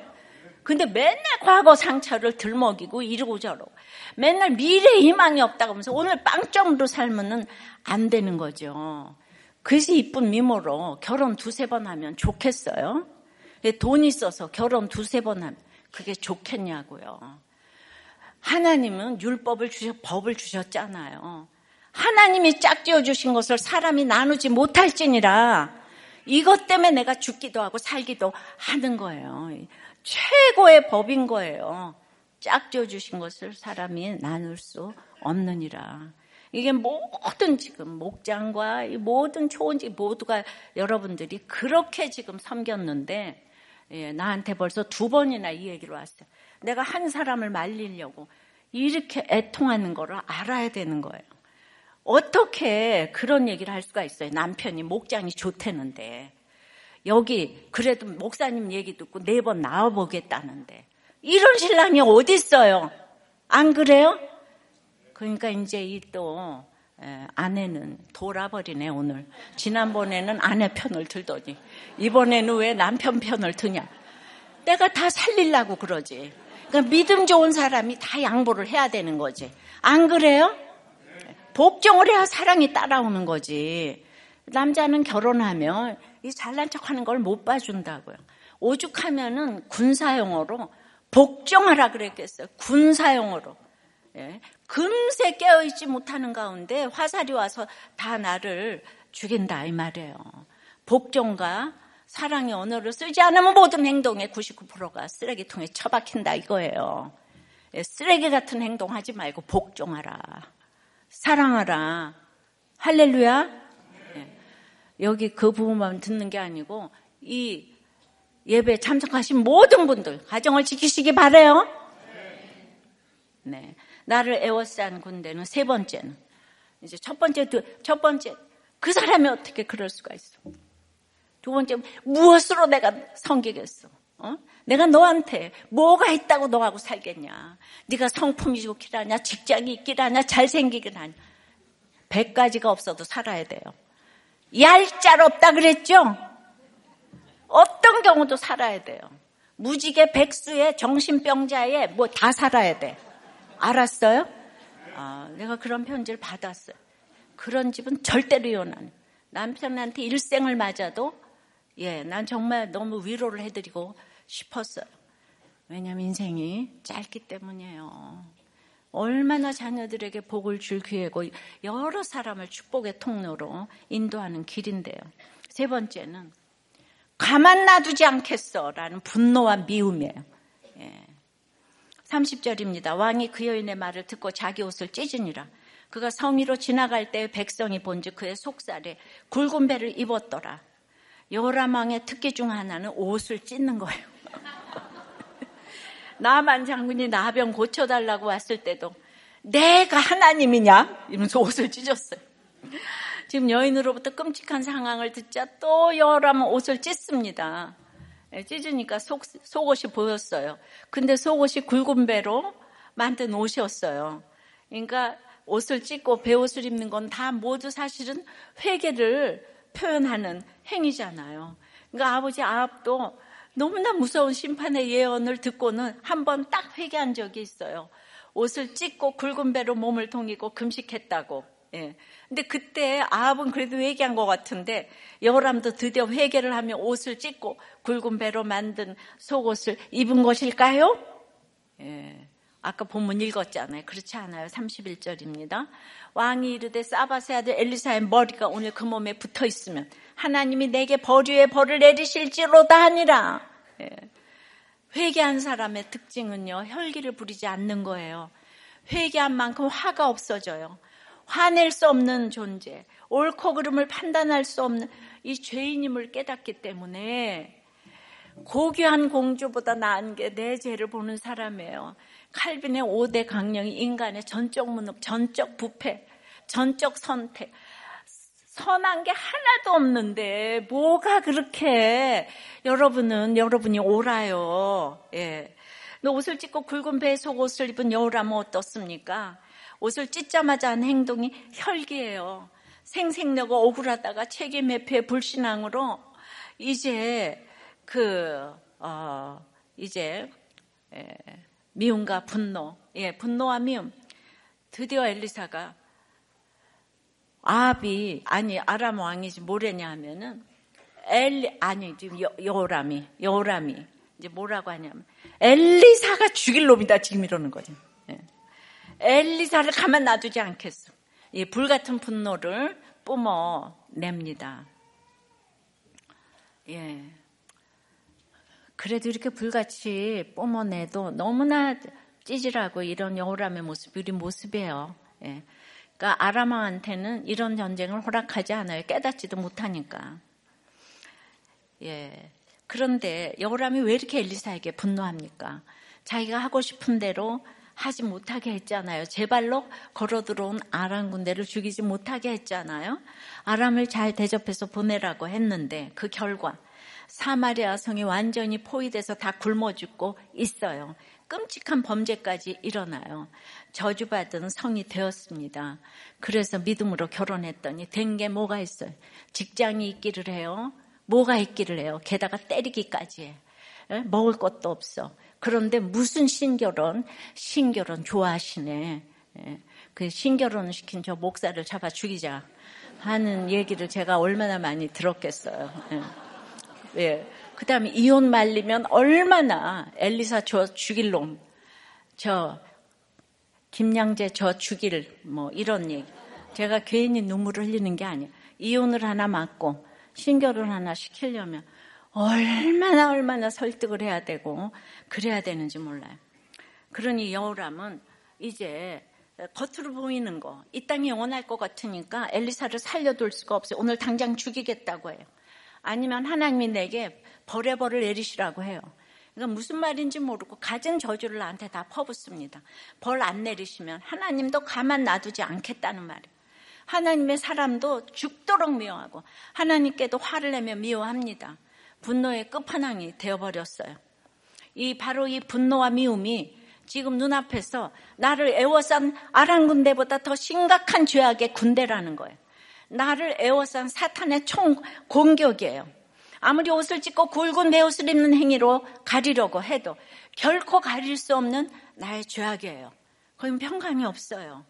근데 맨날 과거 상처를 들먹이고 이러고 저러고 맨날 미래 희망이 없다고 하면서 오늘 빵점으로 살면은 안 되는 거죠. 그래서 이쁜 미모로 결혼 두세 번 하면 좋겠어요? 돈 있어서 결혼 두세 번 하면 그게 좋겠냐고요. 하나님은 율법을 주셔, 법을 주셨잖아요. 하나님이 짝지어 주신 것을 사람이 나누지 못할지니라 이것 때문에 내가 죽기도 하고 살기도 하는 거예요. 최고의 법인 거예요. 짝지어 주신 것을 사람이 나눌 수 없느니라. 이게 모든 지금 목장과 모든 초원지 모두가 여러분들이 그렇게 지금 섬겼는데 예, 나한테 벌써 두 번이나 이 얘기를 왔어요. 내가 한 사람을 말리려고 이렇게 애통하는 거를 알아야 되는 거예요. 어떻게 그런 얘기를 할 수가 있어요? 남편이 목장이 좋대는데 여기 그래도 목사님 얘기 듣고 네 번 나와 보겠다는데 이런 신랑이 어디 있어요? 안 그래요? 그러니까 이제 이 또 아내는 돌아버리네 오늘. 지난번에는 아내 편을 들더니 이번에는 왜 남편 편을 드냐? 내가 다 살리려고 그러지. 그러니까 믿음 좋은 사람이 다 양보를 해야 되는 거지. 안 그래요? 복종을 해야 사랑이 따라오는 거지. 남자는 결혼하면 이 잘난 척 하는 걸 못 봐준다고요. 오죽하면은 군사용어로 복종하라 그랬겠어요. 군사용어로. 예. 금세 깨어있지 못하는 가운데 화살이 와서 다 나를 죽인다 이 말이에요. 복종과 사랑의 언어를 쓰지 않으면 모든 행동의 99%가 쓰레기통에 처박힌다 이거예요. 예, 쓰레기 같은 행동하지 말고 복종하라. 사랑하라. 할렐루야. 예. 여기 그 부분만 듣는 게 아니고 이 예배 참석하신 모든 분들 가정을 지키시기 바래요. 네. 나를 애워싼 군대는 세 번째는 이제 첫 번째 첫 번째 그 사람이 어떻게 그럴 수가 있어? 두 번째 무엇으로 내가 섬기겠어? 어? 내가 너한테 뭐가 있다고 너하고 살겠냐? 네가 성품이 좋길 하냐, 직장이 있길 하냐, 잘생기길 하냐. 백 가지가 없어도 살아야 돼요. 얄짤 없다 그랬죠? 어떤 경우도 살아야 돼요. 무지개 백수의 정신병자에 뭐 다 살아야 돼. 알았어요? 아, 내가 그런 편지를 받았어요. 그런 집은 절대로 이혼 안 해. 남편한테 일생을 맞아도 예, 난 정말 너무 위로를 해드리고 싶었어요. 왜냐하면 인생이 짧기 때문이에요. 얼마나 자녀들에게 복을 줄 기회고 여러 사람을 축복의 통로로 인도하는 길인데요. 세 번째는 가만 놔두지 않겠어라는 분노와 미움이에요. 예. 30절입니다. 왕이 그 여인의 말을 듣고 자기 옷을 찢으니라. 그가 성위로 지나갈 때 백성이 본즉 그의 속살에 굵은 배를 입었더라. 여라망의 특기 중 하나는 옷을 찢는 거예요. 나만 장군이 나병 고쳐달라고 왔을 때도 내가 하나님이냐? 이러면서 옷을 찢었어요. 지금 여인으로부터 끔찍한 상황을 듣자 또 여라만 옷을 찢습니다. 예, 찢으니까 속, 속옷이 보였어요. 근데 속옷이 굵은 배로 만든 옷이었어요. 그러니까 옷을 찢고 배옷을 입는 건 다 모두 사실은 회개를 표현하는 행위잖아요. 그러니까 아버지 아합도 너무나 무서운 심판의 예언을 듣고는 한 번 딱 회개한 적이 있어요. 옷을 찢고 굵은 배로 몸을 동이고 금식했다고. 예. 근데 그때 아합은 그래도 회개한 것 같은데 여람도 드디어 회개를 하며 옷을 찢고 굵은 배로 만든 속옷을 입은 것일까요? 예. 아까 본문 읽었잖아요. 그렇지 않아요. 31절입니다. 왕이 이르되 사바세 아들 엘리사의 머리가 오늘 그 몸에 붙어 있으면 하나님이 내게 벌유의 벌을 내리실지로다 하니라. 예. 회개한 사람의 특징은요. 혈기를 부리지 않는 거예요. 회개한 만큼 화가 없어져요. 화낼 수 없는 존재, 옳고 그름을 판단할 수 없는 이 죄인임을 깨닫기 때문에 고귀한 공주보다 나은 게 내 죄를 보는 사람이에요. 칼빈의 5대 강령이 인간의 전적 문업, 전적 부패, 전적 선택. 선한 게 하나도 없는데 뭐가 그렇게 여러분은 여러분이 옳아요. 예. 너 옷을 찢고 굵은 배 속옷을 입은 여우라면 어떻습니까? 옷을 찢자마자 한 행동이 혈기예요. 생색내고 억울하다가 책임 회피의 불신앙으로 이제 그, 어, 이제, 예, 미움과 분노, 예, 분노와 미움. 드디어 엘리사가 아합이, 아니, 아람 왕이지 뭐래냐 하면은, 엘리, 아니, 지금 여, 여호람이, 여호람이, 이제 뭐라고 하냐면, 엘리사가 죽일 놈이다, 지금 이러는 거죠. 예. 엘리사를 가만 놔두지 않겠어. 이 불같은 분노를 뿜어냅니다. 예. 그래도 이렇게 불같이 뿜어내도 너무나 찌질하고 이런 여호람의 모습이 우리 모습이에요. 예. 그러니까 아람왕한테는 이런 전쟁을 허락하지 않아요. 깨닫지도 못하니까. 예. 그런데 여호람이 왜 이렇게 엘리사에게 분노합니까? 자기가 하고 싶은 대로 하지 못하게 했잖아요. 제 발로 걸어 들어온 아람 군대를 죽이지 못하게 했잖아요. 아람을 잘 대접해서 보내라고 했는데 그 결과 사마리아 성이 완전히 포위돼서 다 굶어 죽고 있어요. 끔찍한 범죄까지 일어나요. 저주받은 성이 되었습니다. 그래서 믿음으로 결혼했더니 된 게 뭐가 있어요? 직장이 있기를 해요. 뭐가 있기를 해요. 게다가 때리기까지 해. 먹을 것도 없어. 그런데 무슨 신결혼? 신결혼 좋아하시네. 예. 그 신결혼을 시킨 저 목사를 잡아 죽이자 하는 얘기를 제가 얼마나 많이 들었겠어요. 예. 예. 그 다음에 이혼 말리면 얼마나 엘리사 저 죽일 놈, 저 김양재 저 죽일 뭐 이런 얘기. 제가 괜히 눈물을 흘리는 게 아니에요. 이혼을 하나 맞고 신결혼 하나 시키려면 얼마나 얼마나 설득을 해야 되고 그래야 되는지 몰라요. 그러니 여우람은 이제 겉으로 보이는 거, 이 땅이 영원할 것 같으니까 엘리사를 살려둘 수가 없어요. 오늘 당장 죽이겠다고 해요. 아니면 하나님이 내게 벌의 벌을 내리시라고 해요. 그러니까 무슨 말인지 모르고 가진 저주를 나한테 다 퍼붓습니다. 벌 안 내리시면 하나님도 가만 놔두지 않겠다는 말이에요. 하나님의 사람도 죽도록 미워하고 하나님께도 화를 내며 미워합니다. 분노의 끝판왕이 되어버렸어요. 이 바로 이 분노와 미움이 지금 눈앞에서 나를 애워싼 아란 군대보다 더 심각한 죄악의 군대라는 거예요. 나를 애워싼 사탄의 총 공격이에요. 아무리 옷을 찢고 굵은 배옷을 입는 행위로 가리려고 해도 결코 가릴 수 없는 나의 죄악이에요. 거긴 평강이 없어요.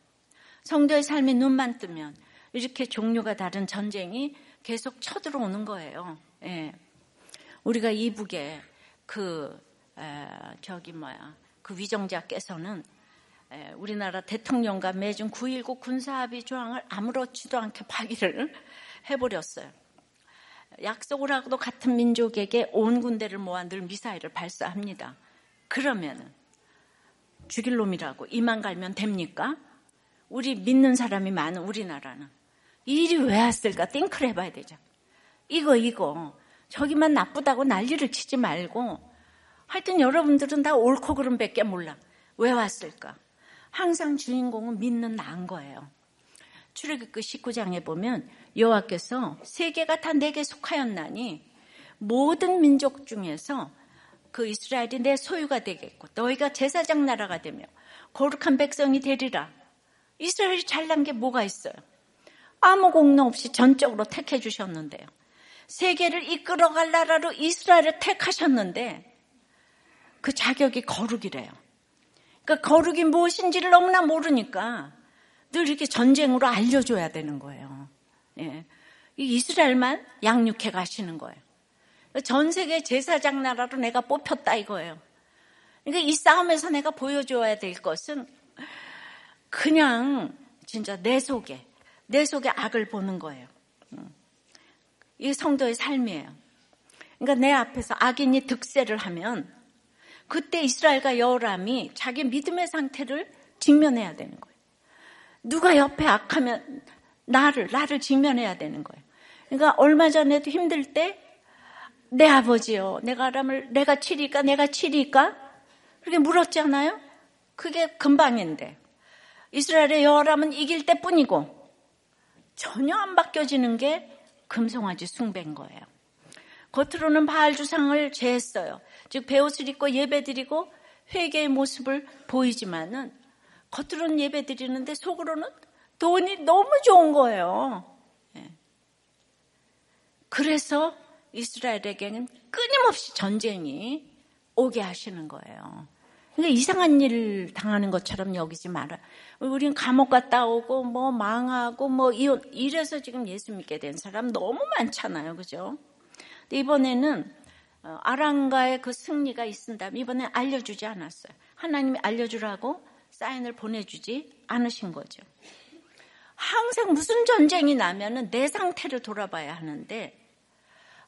성도의 삶에 눈만 뜨면 이렇게 종류가 다른 전쟁이 계속 쳐들어오는 거예요. 예. 우리가 이북에 그 에, 저기 뭐야 그 위정자께서는 에, 우리나라 대통령과 매중 9.19 군사합의 조항을 아무렇지도 않게 파기를 해버렸어요. 약속을 하고도 같은 민족에게 온 군대를 모아 늘 미사일을 발사합니다. 그러면은 죽일 놈이라고 이만 갈면 됩니까? 우리 믿는 사람이 많은 우리나라는 이 일이 왜 왔을까 띵크를 해봐야 되죠. 이거 이거 저기만 나쁘다고 난리를 치지 말고 하여튼 여러분들은 다 옳고 그름 밖에 몰라. 왜 왔을까? 항상 주인공은 믿는 나인 거예요. 출애굽기 19장에 보면 여호와께서 세계가 다 내게 속하였나니 모든 민족 중에서 그 이스라엘이 내 소유가 되겠고 너희가 제사장 나라가 되며 거룩한 백성이 되리라. 이스라엘이 잘난 게 뭐가 있어요? 아무 공로 없이 전적으로 택해 주셨는데요. 세계를 이끌어갈 나라로 이스라엘을 택하셨는데 그 자격이 거룩이래요. 그러니까 거룩이 무엇인지를 너무나 모르니까 늘 이렇게 전쟁으로 알려줘야 되는 거예요. 예. 이스라엘만 양육해 가시는 거예요. 전 세계 제사장 나라로 내가 뽑혔다 이거예요. 그러니까 이 싸움에서 내가 보여줘야 될 것은 그냥 진짜 내 속에, 내 속에 악을 보는 거예요. 이 성도의 삶이에요. 그러니까 내 앞에서 악인이 득세를 하면 그때 이스라엘과 여호람이 자기 믿음의 상태를 직면해야 되는 거예요. 누가 옆에 악하면 나를 나를 직면해야 되는 거예요. 그러니까 얼마 전에도 힘들 때 내 아버지요, 내가 아람을 내가 치리까 내가 치리까 그렇게 물었잖아요. 그게 금방인데 이스라엘의 여호람은 이길 때뿐이고 전혀 안 바뀌어지는 게 금송아지 숭배인 거예요. 겉으로는 바알 주상을 제했어요. 즉 배옷을 입고 예배드리고 회개의 모습을 보이지만은 겉으로는 예배 드리는데 속으로는 돈이 너무 좋은 거예요. 예. 그래서 이스라엘에게는 끊임없이 전쟁이 오게 하시는 거예요. 그러니까 이상한 일 당하는 것처럼 여기지 마라. 우리는 감옥 갔다 오고 뭐 망하고 뭐 이래서 지금 예수 믿게 된 사람 너무 많잖아요. 그죠? 이번에는 어, 아랑가의 그 승리가 있은다면 이번에 알려주지 않았어요. 하나님이 알려주라고 사인을 보내주지 않으신 거죠. 항상 무슨 전쟁이 나면은 내 상태를 돌아봐야 하는데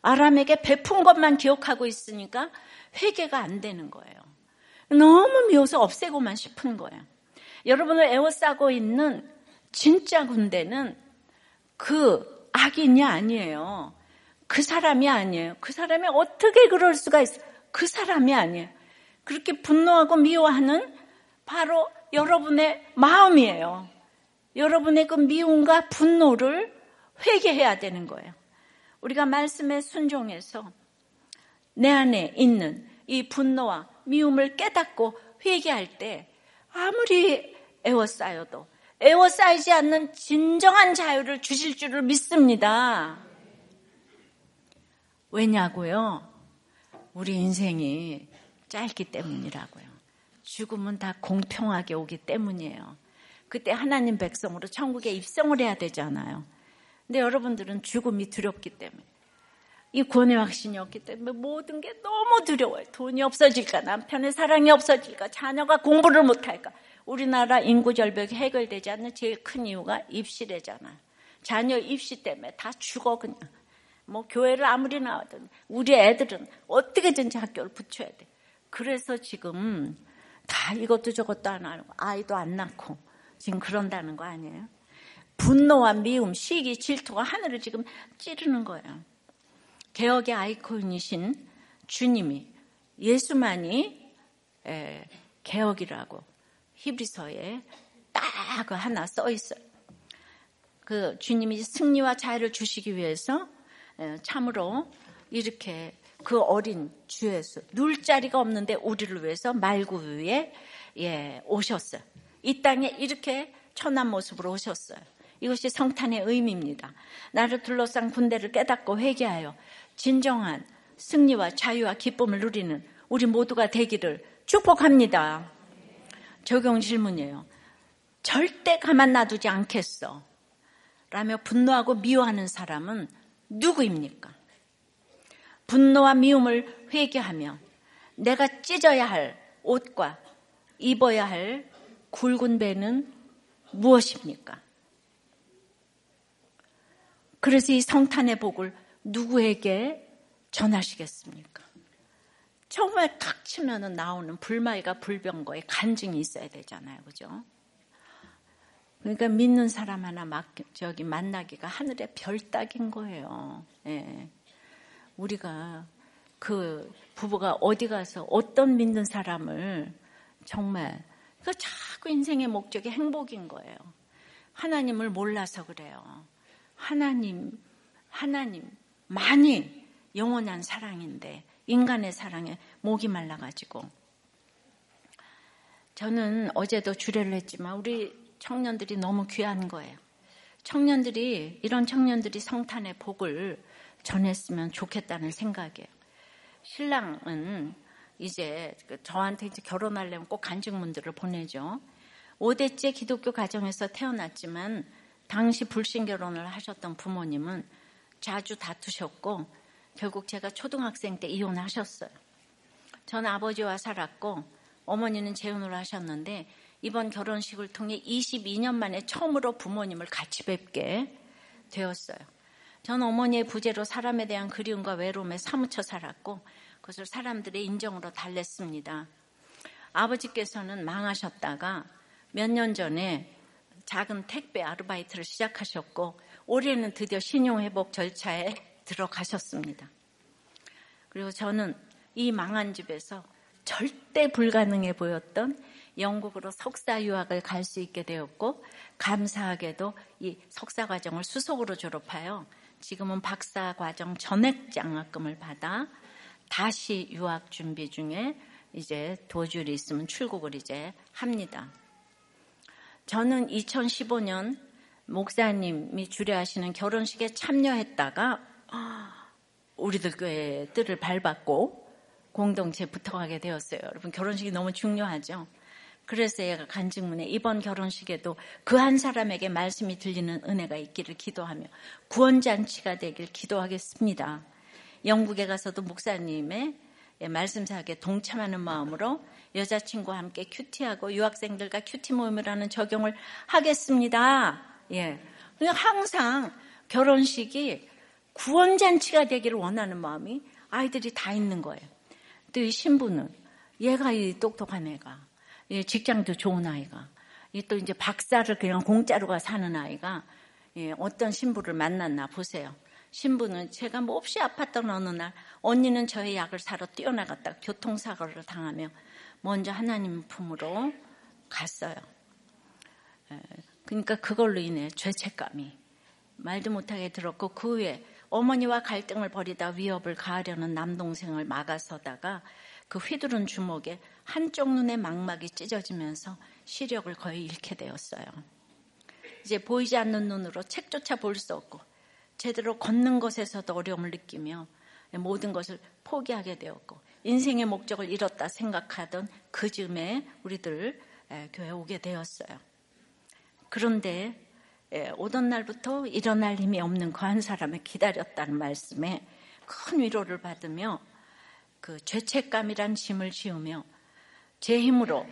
아람에게 베푼 것만 기억하고 있으니까 회개가 안 되는 거예요. 너무 미워서 없애고만 싶은 거예요. 여러분을 애워싸고 있는 진짜 군대는 그 악인이 아니에요. 그 사람이 아니에요. 그 사람이 어떻게 그럴 수가 있어? 그 사람이 아니에요. 그렇게 분노하고 미워하는 바로 여러분의 마음이에요. 여러분의 그 미움과 분노를 회개해야 되는 거예요. 우리가 말씀에 순종해서 내 안에 있는 이 분노와 미움을 깨닫고 회개할 때 아무리 애워싸여도 애워싸이지 않는 진정한 자유를 주실 줄을 믿습니다. 왜냐고요? 우리 인생이 짧기 때문이라고요. 죽음은 다 공평하게 오기 때문이에요. 그때 하나님 백성으로 천국에 입성을 해야 되잖아요. 근데 여러분들은 죽음이 두렵기 때문에 이 구원의 확신이 없기 때문에 모든 게 너무 두려워요. 돈이 없어질까, 남편의 사랑이 없어질까, 자녀가 공부를 못할까. 우리나라 인구 절벽이 해결되지 않는 제일 큰 이유가 입시래잖아요. 자녀 입시 때문에 다 죽어 그냥. 뭐 교회를 아무리 나와도 우리 애들은 어떻게든지 학교를 붙여야 돼. 그래서 지금 다 이것도 저것도 안 하고 아이도 안 낳고 지금 그런다는 거 아니에요? 분노와 미움, 시기, 질투가 하늘을 지금 찌르는 거예요. 개혁의 아이콘이신 주님이 예수만이 개혁이라고 히브리서에 딱 하나 써 있어요. 그 주님이 승리와 자유를 주시기 위해서 참으로 이렇게 그 어린 주 예수 눌 자리가 없는데 우리를 위해서 말구 위에 예, 오셨어요. 이 땅에 이렇게 천한 모습으로 오셨어요. 이것이 성탄의 의미입니다. 나를 둘러싼 군대를 깨닫고 회개하여 진정한 승리와 자유와 기쁨을 누리는 우리 모두가 되기를 축복합니다. 적용 질문이에요. 절대 가만 놔두지 않겠어. 라며 분노하고 미워하는 사람은 누구입니까? 분노와 미움을 회개하며 내가 찢어야 할 옷과 입어야 할 굵은 배는 무엇입니까? 그래서 이 성탄의 복을 누구에게 전하시겠습니까? 처음에 탁 치면은 나오는 불마이가 불병거에 간증이 있어야 되잖아요. 그죠? 그러니까 믿는 사람 하나 막, 저기 만나기가 하늘의 별 따긴 거예요. 예. 우리가 그 부부가 어디 가서 어떤 믿는 사람을 정말 그 자꾸 인생의 목적이 행복인 거예요. 하나님을 몰라서 그래요. 하나님, 하나님, 많이 영원한 사랑인데 인간의 사랑에 목이 말라가지고 저는 어제도 주례를 했지만 우리 청년들이 너무 귀한 거예요. 청년들이 이런 청년들이 성탄의 복을 전했으면 좋겠다는 생각이에요. 신랑은 이제 그 저한테 이제 결혼하려면 꼭 간증문들을 보내죠. 5대째 기독교 가정에서 태어났지만 당시 불신 결혼을 하셨던 부모님은 자주 다투셨고 결국 제가 초등학생 때 이혼하셨어요. 전 아버지와 살았고 어머니는 재혼을 하셨는데 이번 결혼식을 통해 22년 만에 처음으로 부모님을 같이 뵙게 되었어요. 전 어머니의 부재로 사람에 대한 그리움과 외로움에 사무쳐 살았고 그것을 사람들의 인정으로 달랬습니다. 아버지께서는 망하셨다가 몇 년 전에 작은 택배 아르바이트를 시작하셨고 올해는 드디어 신용회복 절차에 들어가셨습니다. 그리고 저는 이 망한 집에서 절대 불가능해 보였던 영국으로 석사 유학을 갈 수 있게 되었고 감사하게도 이 석사 과정을 수석으로 졸업하여 지금은 박사 과정 전액 장학금을 받아 다시 유학 준비 중에 이제 도주일이 있으면 출국을 이제 합니다. 저는 2015년 목사님이 주례하시는 결혼식에 참여했다가 우리들 교회 뜰을 밟았고 공동체에 붙어가게 되었어요. 여러분 결혼식이 너무 중요하죠. 그래서 얘가 간증문에 이번 결혼식에도 그 한 사람에게 말씀이 들리는 은혜가 있기를 기도하며 구원잔치가 되길 기도하겠습니다. 영국에 가서도 목사님의 말씀사학에 동참하는 마음으로 여자친구와 함께 큐티하고 유학생들과 큐티 모임을 하는 적용을 하겠습니다. 예. 항상 결혼식이 구원잔치가 되기를 원하는 마음이 아이들이 다 있는 거예요. 또 이 신부는 얘가 이 똑똑한 애가 예, 직장도 좋은 아이가 또 이제 박사를 그냥 공짜로가 사는 아이가 예, 어떤 신부를 만났나 보세요. 신부는 제가 몹시 뭐 아팠던 어느 날 언니는 저의 약을 사러 뛰어나갔다 교통사고를 당하며 먼저 하나님 품으로 갔어요. 그러니까 그걸로 인해 죄책감이 말도 못하게 들었고 그 후에 어머니와 갈등을 벌이다 위협을 가하려는 남동생을 막아서다가 그 휘두른 주먹에 한쪽 눈의 망막이 찢어지면서 시력을 거의 잃게 되었어요. 이제 보이지 않는 눈으로 책조차 볼 수 없고 제대로 걷는 것에서도 어려움을 느끼며 모든 것을 포기하게 되었고 인생의 목적을 잃었다 생각하던 그 즈음에 우리들 교회 에 오게 되었어요. 그런데 오던 날부터 일어날 힘이 없는 그한 사람을 기다렸다는 말씀에 큰 위로를 받으며 그 죄책감이란 짐을 지우며 제 힘으로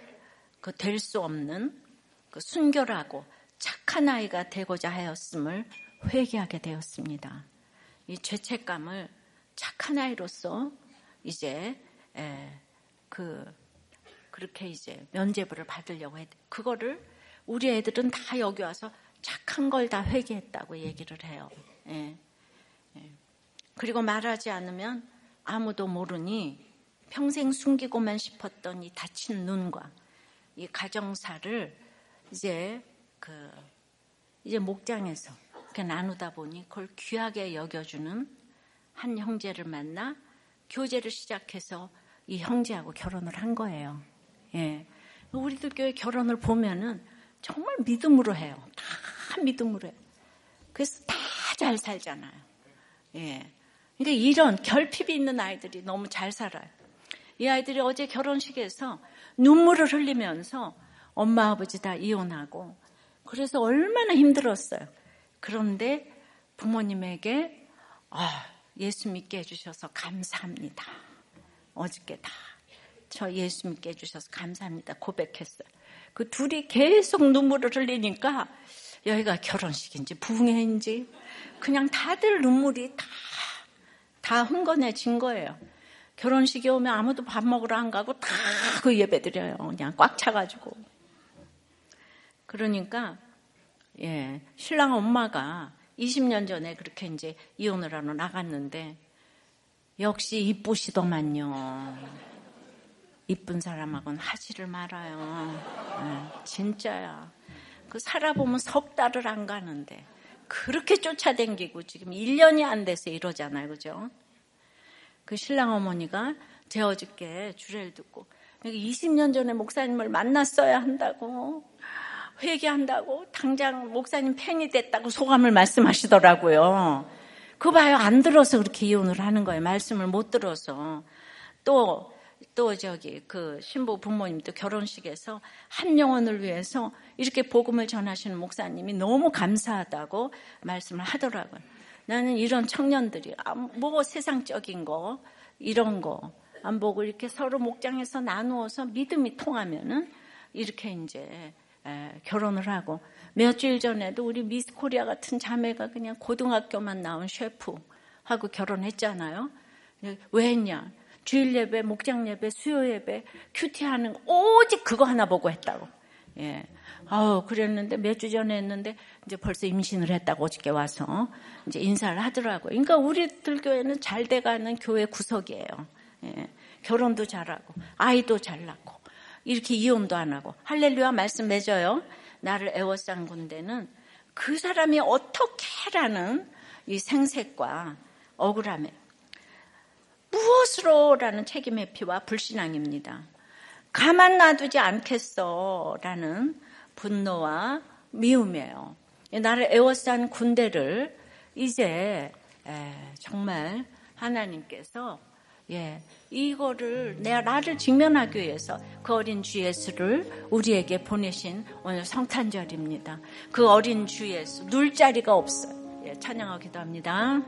그 될 수 없는 그 순결하고 착한 아이가 되고자 하였음을 회개하게 되었습니다. 이 죄책감을 착한 아이로서 이제 그 그렇게 이제 면제부를 받으려고 해. 그거를 우리 애들은 다 여기 와서 착한 걸 다 회개했다고 얘기를 해요. 예. 예. 그리고 말하지 않으면 아무도 모르니 평생 숨기고만 싶었던 이 다친 눈과 이 가정사를 이제 그 이제 목장에서 나누다 보니 그걸 귀하게 여겨주는 한 형제를 만나 교제를 시작해서 이 형제하고 결혼을 한 거예요. 예. 우리들 교회 결혼을 보면은 정말 믿음으로 해요. 다 믿음으로 해요. 그래서 다 잘 살잖아요. 예. 그러니까 이런 결핍이 있는 아이들이 너무 잘 살아요. 이 아이들이 어제 결혼식에서 눈물을 흘리면서 엄마 아버지 다 이혼하고 그래서 얼마나 힘들었어요. 그런데 부모님에게 아, 예수 믿게 해주셔서 감사합니다. 어저께 다 저 예수 믿게 해주셔서 감사합니다. 고백했어요. 그 둘이 계속 눈물을 흘리니까 여기가 결혼식인지 부흥회인지 그냥 다들 눈물이 다, 다 흥건해진 거예요. 결혼식에 오면 아무도 밥 먹으러 안 가고 다 그 예배 드려요. 그냥 꽉 차가지고. 그러니까 예, 신랑 엄마가 20년 전에 그렇게 이제 이혼을 하러 나갔는데 역시 이쁘시더만요. 이쁜 사람하고는 하지를 말아요. 예, 진짜야. 그 살아보면 석 달을 안 가는데 그렇게 쫓아댕기고 지금 1년이 안 돼서 이러잖아요. 그죠? 그 신랑 어머니가 제 어저께 주례를 듣고 20년 전에 목사님을 만났어야 한다고 회개한다고 당장 목사님 팬이 됐다고 소감을 말씀하시더라고요. 그 봐요. 안 들어서 그렇게 이혼을 하는 거예요. 말씀을 못 들어서. 또, 또 저기 그 신부 부모님도 결혼식에서 한 영혼을 위해서 이렇게 복음을 전하시는 목사님이 너무 감사하다고 말씀을 하더라고요. 나는 이런 청년들이 아, 뭐 세상적인 거 이런 거 안 보고 이렇게 서로 목장에서 나누어서 믿음이 통하면은 이렇게 이제 결혼을 하고 며칠 전에도 우리 미스 코리아 같은 자매가 그냥 고등학교만 나온 셰프하고 결혼했잖아요. 왜 했냐? 주일 예배, 목장 예배, 수요 예배, QT 하는 오직 그거 하나 보고 했다고. 예. 아우 그랬는데 몇 주 전에 했는데 이제 벌써 임신을 했다고 어저께 와서 이제 인사를 하더라고요. 그러니까 우리들 교회는 잘 돼가는 교회 구석이에요. 예. 결혼도 잘하고 아이도 잘 낳고 이렇게 이혼도 안 하고 할렐루야 말씀 맺어요. 나를 애워싼 군대는 그 사람이 어떻게라는 이 생색과 억울함에 무엇으로라는 책임의 피와 불신앙입니다. 가만 놔두지 않겠어라는 분노와 미움이에요. 나를 애워싼 군대를 이제 정말 하나님께서 예, 이거를 내가 나를 직면하기 위해서 그 어린 주 예수를 우리에게 보내신 오늘 성탄절입니다. 그 어린 주 예수 눌 자리가 없어요. 예, 찬양하기도 합니다.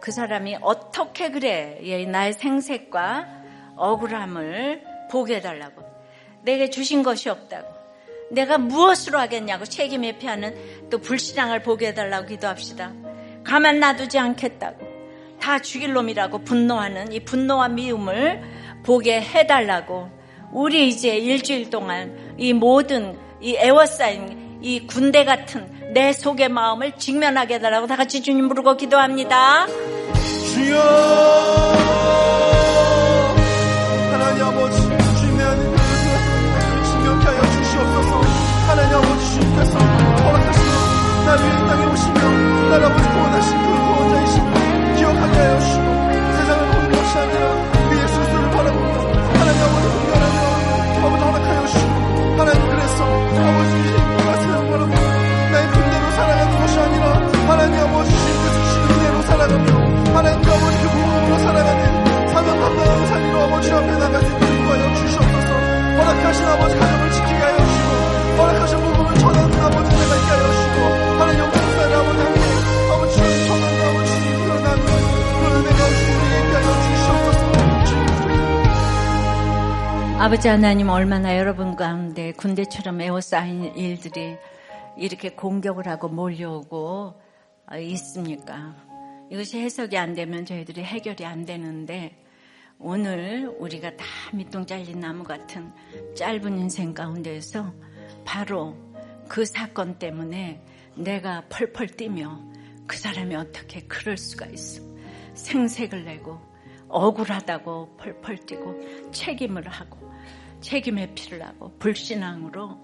그 사람이 어떻게 그래? 나의 생색과 억울함을 보게 해달라고. 내게 주신 것이 없다고. 내가 무엇으로 하겠냐고 책임 회피하는 또 불신앙을 보게 해달라고 기도합시다. 가만 놔두지 않겠다고. 다 죽일 놈이라고 분노하는 이 분노와 미움을 보게 해달라고. 우리 이제 일주일 동안 이 모든 이 애워싸인 이 군대 같은 내 속의 마음을 직면하게 해달라고 다 같이 주님 부르고 기도합니다. 주여 하나님 아버지 주님의 하나님 신경케 하여 주시옵소서 하나님 아버지 주님께서 허락하시고 날 위해 땅에 오시며 날 아버지 구원하신 그 구원자이심을 기억하게 하여 세상 아버지 하나님 얼마나 여러분 가운데 군대처럼 에워싸인 일들이 이렇게 공격을 하고 몰려오고 아, 있습니까? 이것이 해석이 안 되면 저희들이 해결이 안 되는데 오늘 우리가 다 밑동 잘린 나무 같은 짧은 인생 가운데에서 바로 그 사건 때문에 내가 펄펄 뛰며 그 사람이 어떻게 그럴 수가 있어. 생색을 내고 억울하다고 펄펄 뛰고 책임을 하고 책임의 피를 하고 불신앙으로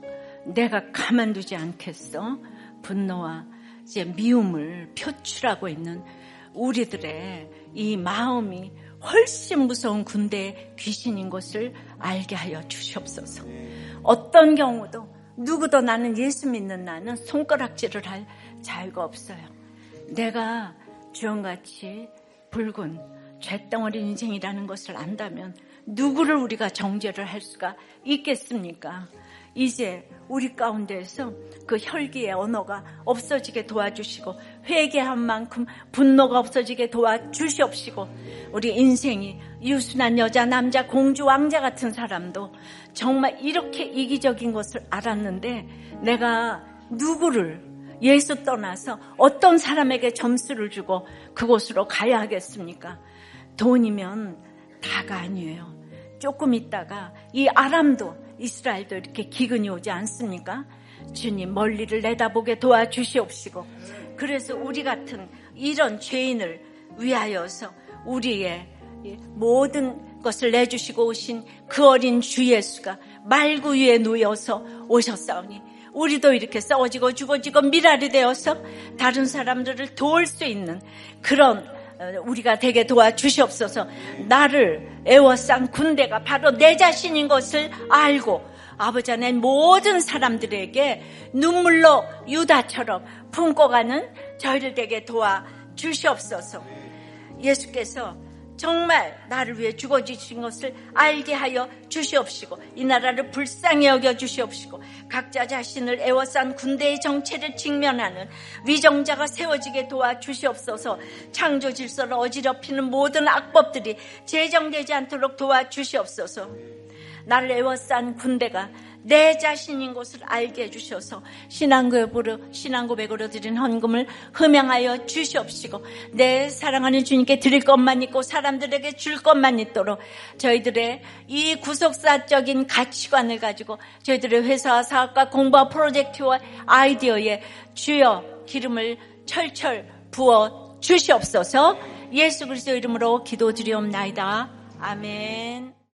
내가 가만두지 않겠어. 분노와 이제 미움을 표출하고 있는 우리들의 이 마음이 훨씬 무서운 군대 귀신인 것을 알게 하여 주시옵소서. 어떤 경우도 누구도 나는 예수 믿는 나는 손가락질을 할 자유가 없어요. 내가 주연같이 붉은 죄덩어리 인생이라는 것을 안다면 누구를 우리가 정죄를 할 수가 있겠습니까? 이제 우리 가운데에서 그 혈기의 언어가 없어지게 도와주시고 회개한 만큼 분노가 없어지게 도와주시옵시고 우리 인생이 유순한 여자, 남자, 공주, 왕자 같은 사람도 정말 이렇게 이기적인 것을 알았는데 내가 누구를 예수 떠나서 어떤 사람에게 점수를 주고 그곳으로 가야 하겠습니까? 돈이면 다가 아니에요. 조금 있다가 이 아람도 이스라엘도 이렇게 기근이 오지 않습니까? 주님 멀리를 내다보게 도와주시옵시고 그래서 우리 같은 이런 죄인을 위하여서 우리의 모든 것을 내주시고 오신 그 어린 주 예수가 말구 위에 놓여서 오셨사오니 우리도 이렇게 싸워지고 죽어지고 미랄이 되어서 다른 사람들을 도울 수 있는 그런 어, 우리가 되게 도와주시옵소서. 나를 애워싼 군대가 바로 내 자신인 것을 알고 아버지 안에 모든 사람들에게 눈물로 유다처럼 품고 가는 저희를 되게 도와 주시옵소서. 예수께서 정말 나를 위해 죽어주신 것을 알게 하여 주시옵시고 이 나라를 불쌍히 여겨 주시옵시고 각자 자신을 애워싼 군대의 정체를 직면하는 위정자가 세워지게 도와 주시옵소서 창조 질서를 어지럽히는 모든 악법들이 제정되지 않도록 도와 주시옵소서. 나를 애워싼 군대가 내 자신인 것을 알게 해주셔서 신앙고백으로, 신앙고백으로 드린 헌금을 흠양하여 주시옵시고 내 사랑하는 주님께 드릴 것만 있고 사람들에게 줄 것만 있도록 저희들의 이 구속사적인 가치관을 가지고 저희들의 회사와 사업과 공부와 프로젝트와 아이디어에 주여 기름을 철철 부어 주시옵소서 예수 그리스도 이름으로 기도드리옵나이다. 아멘.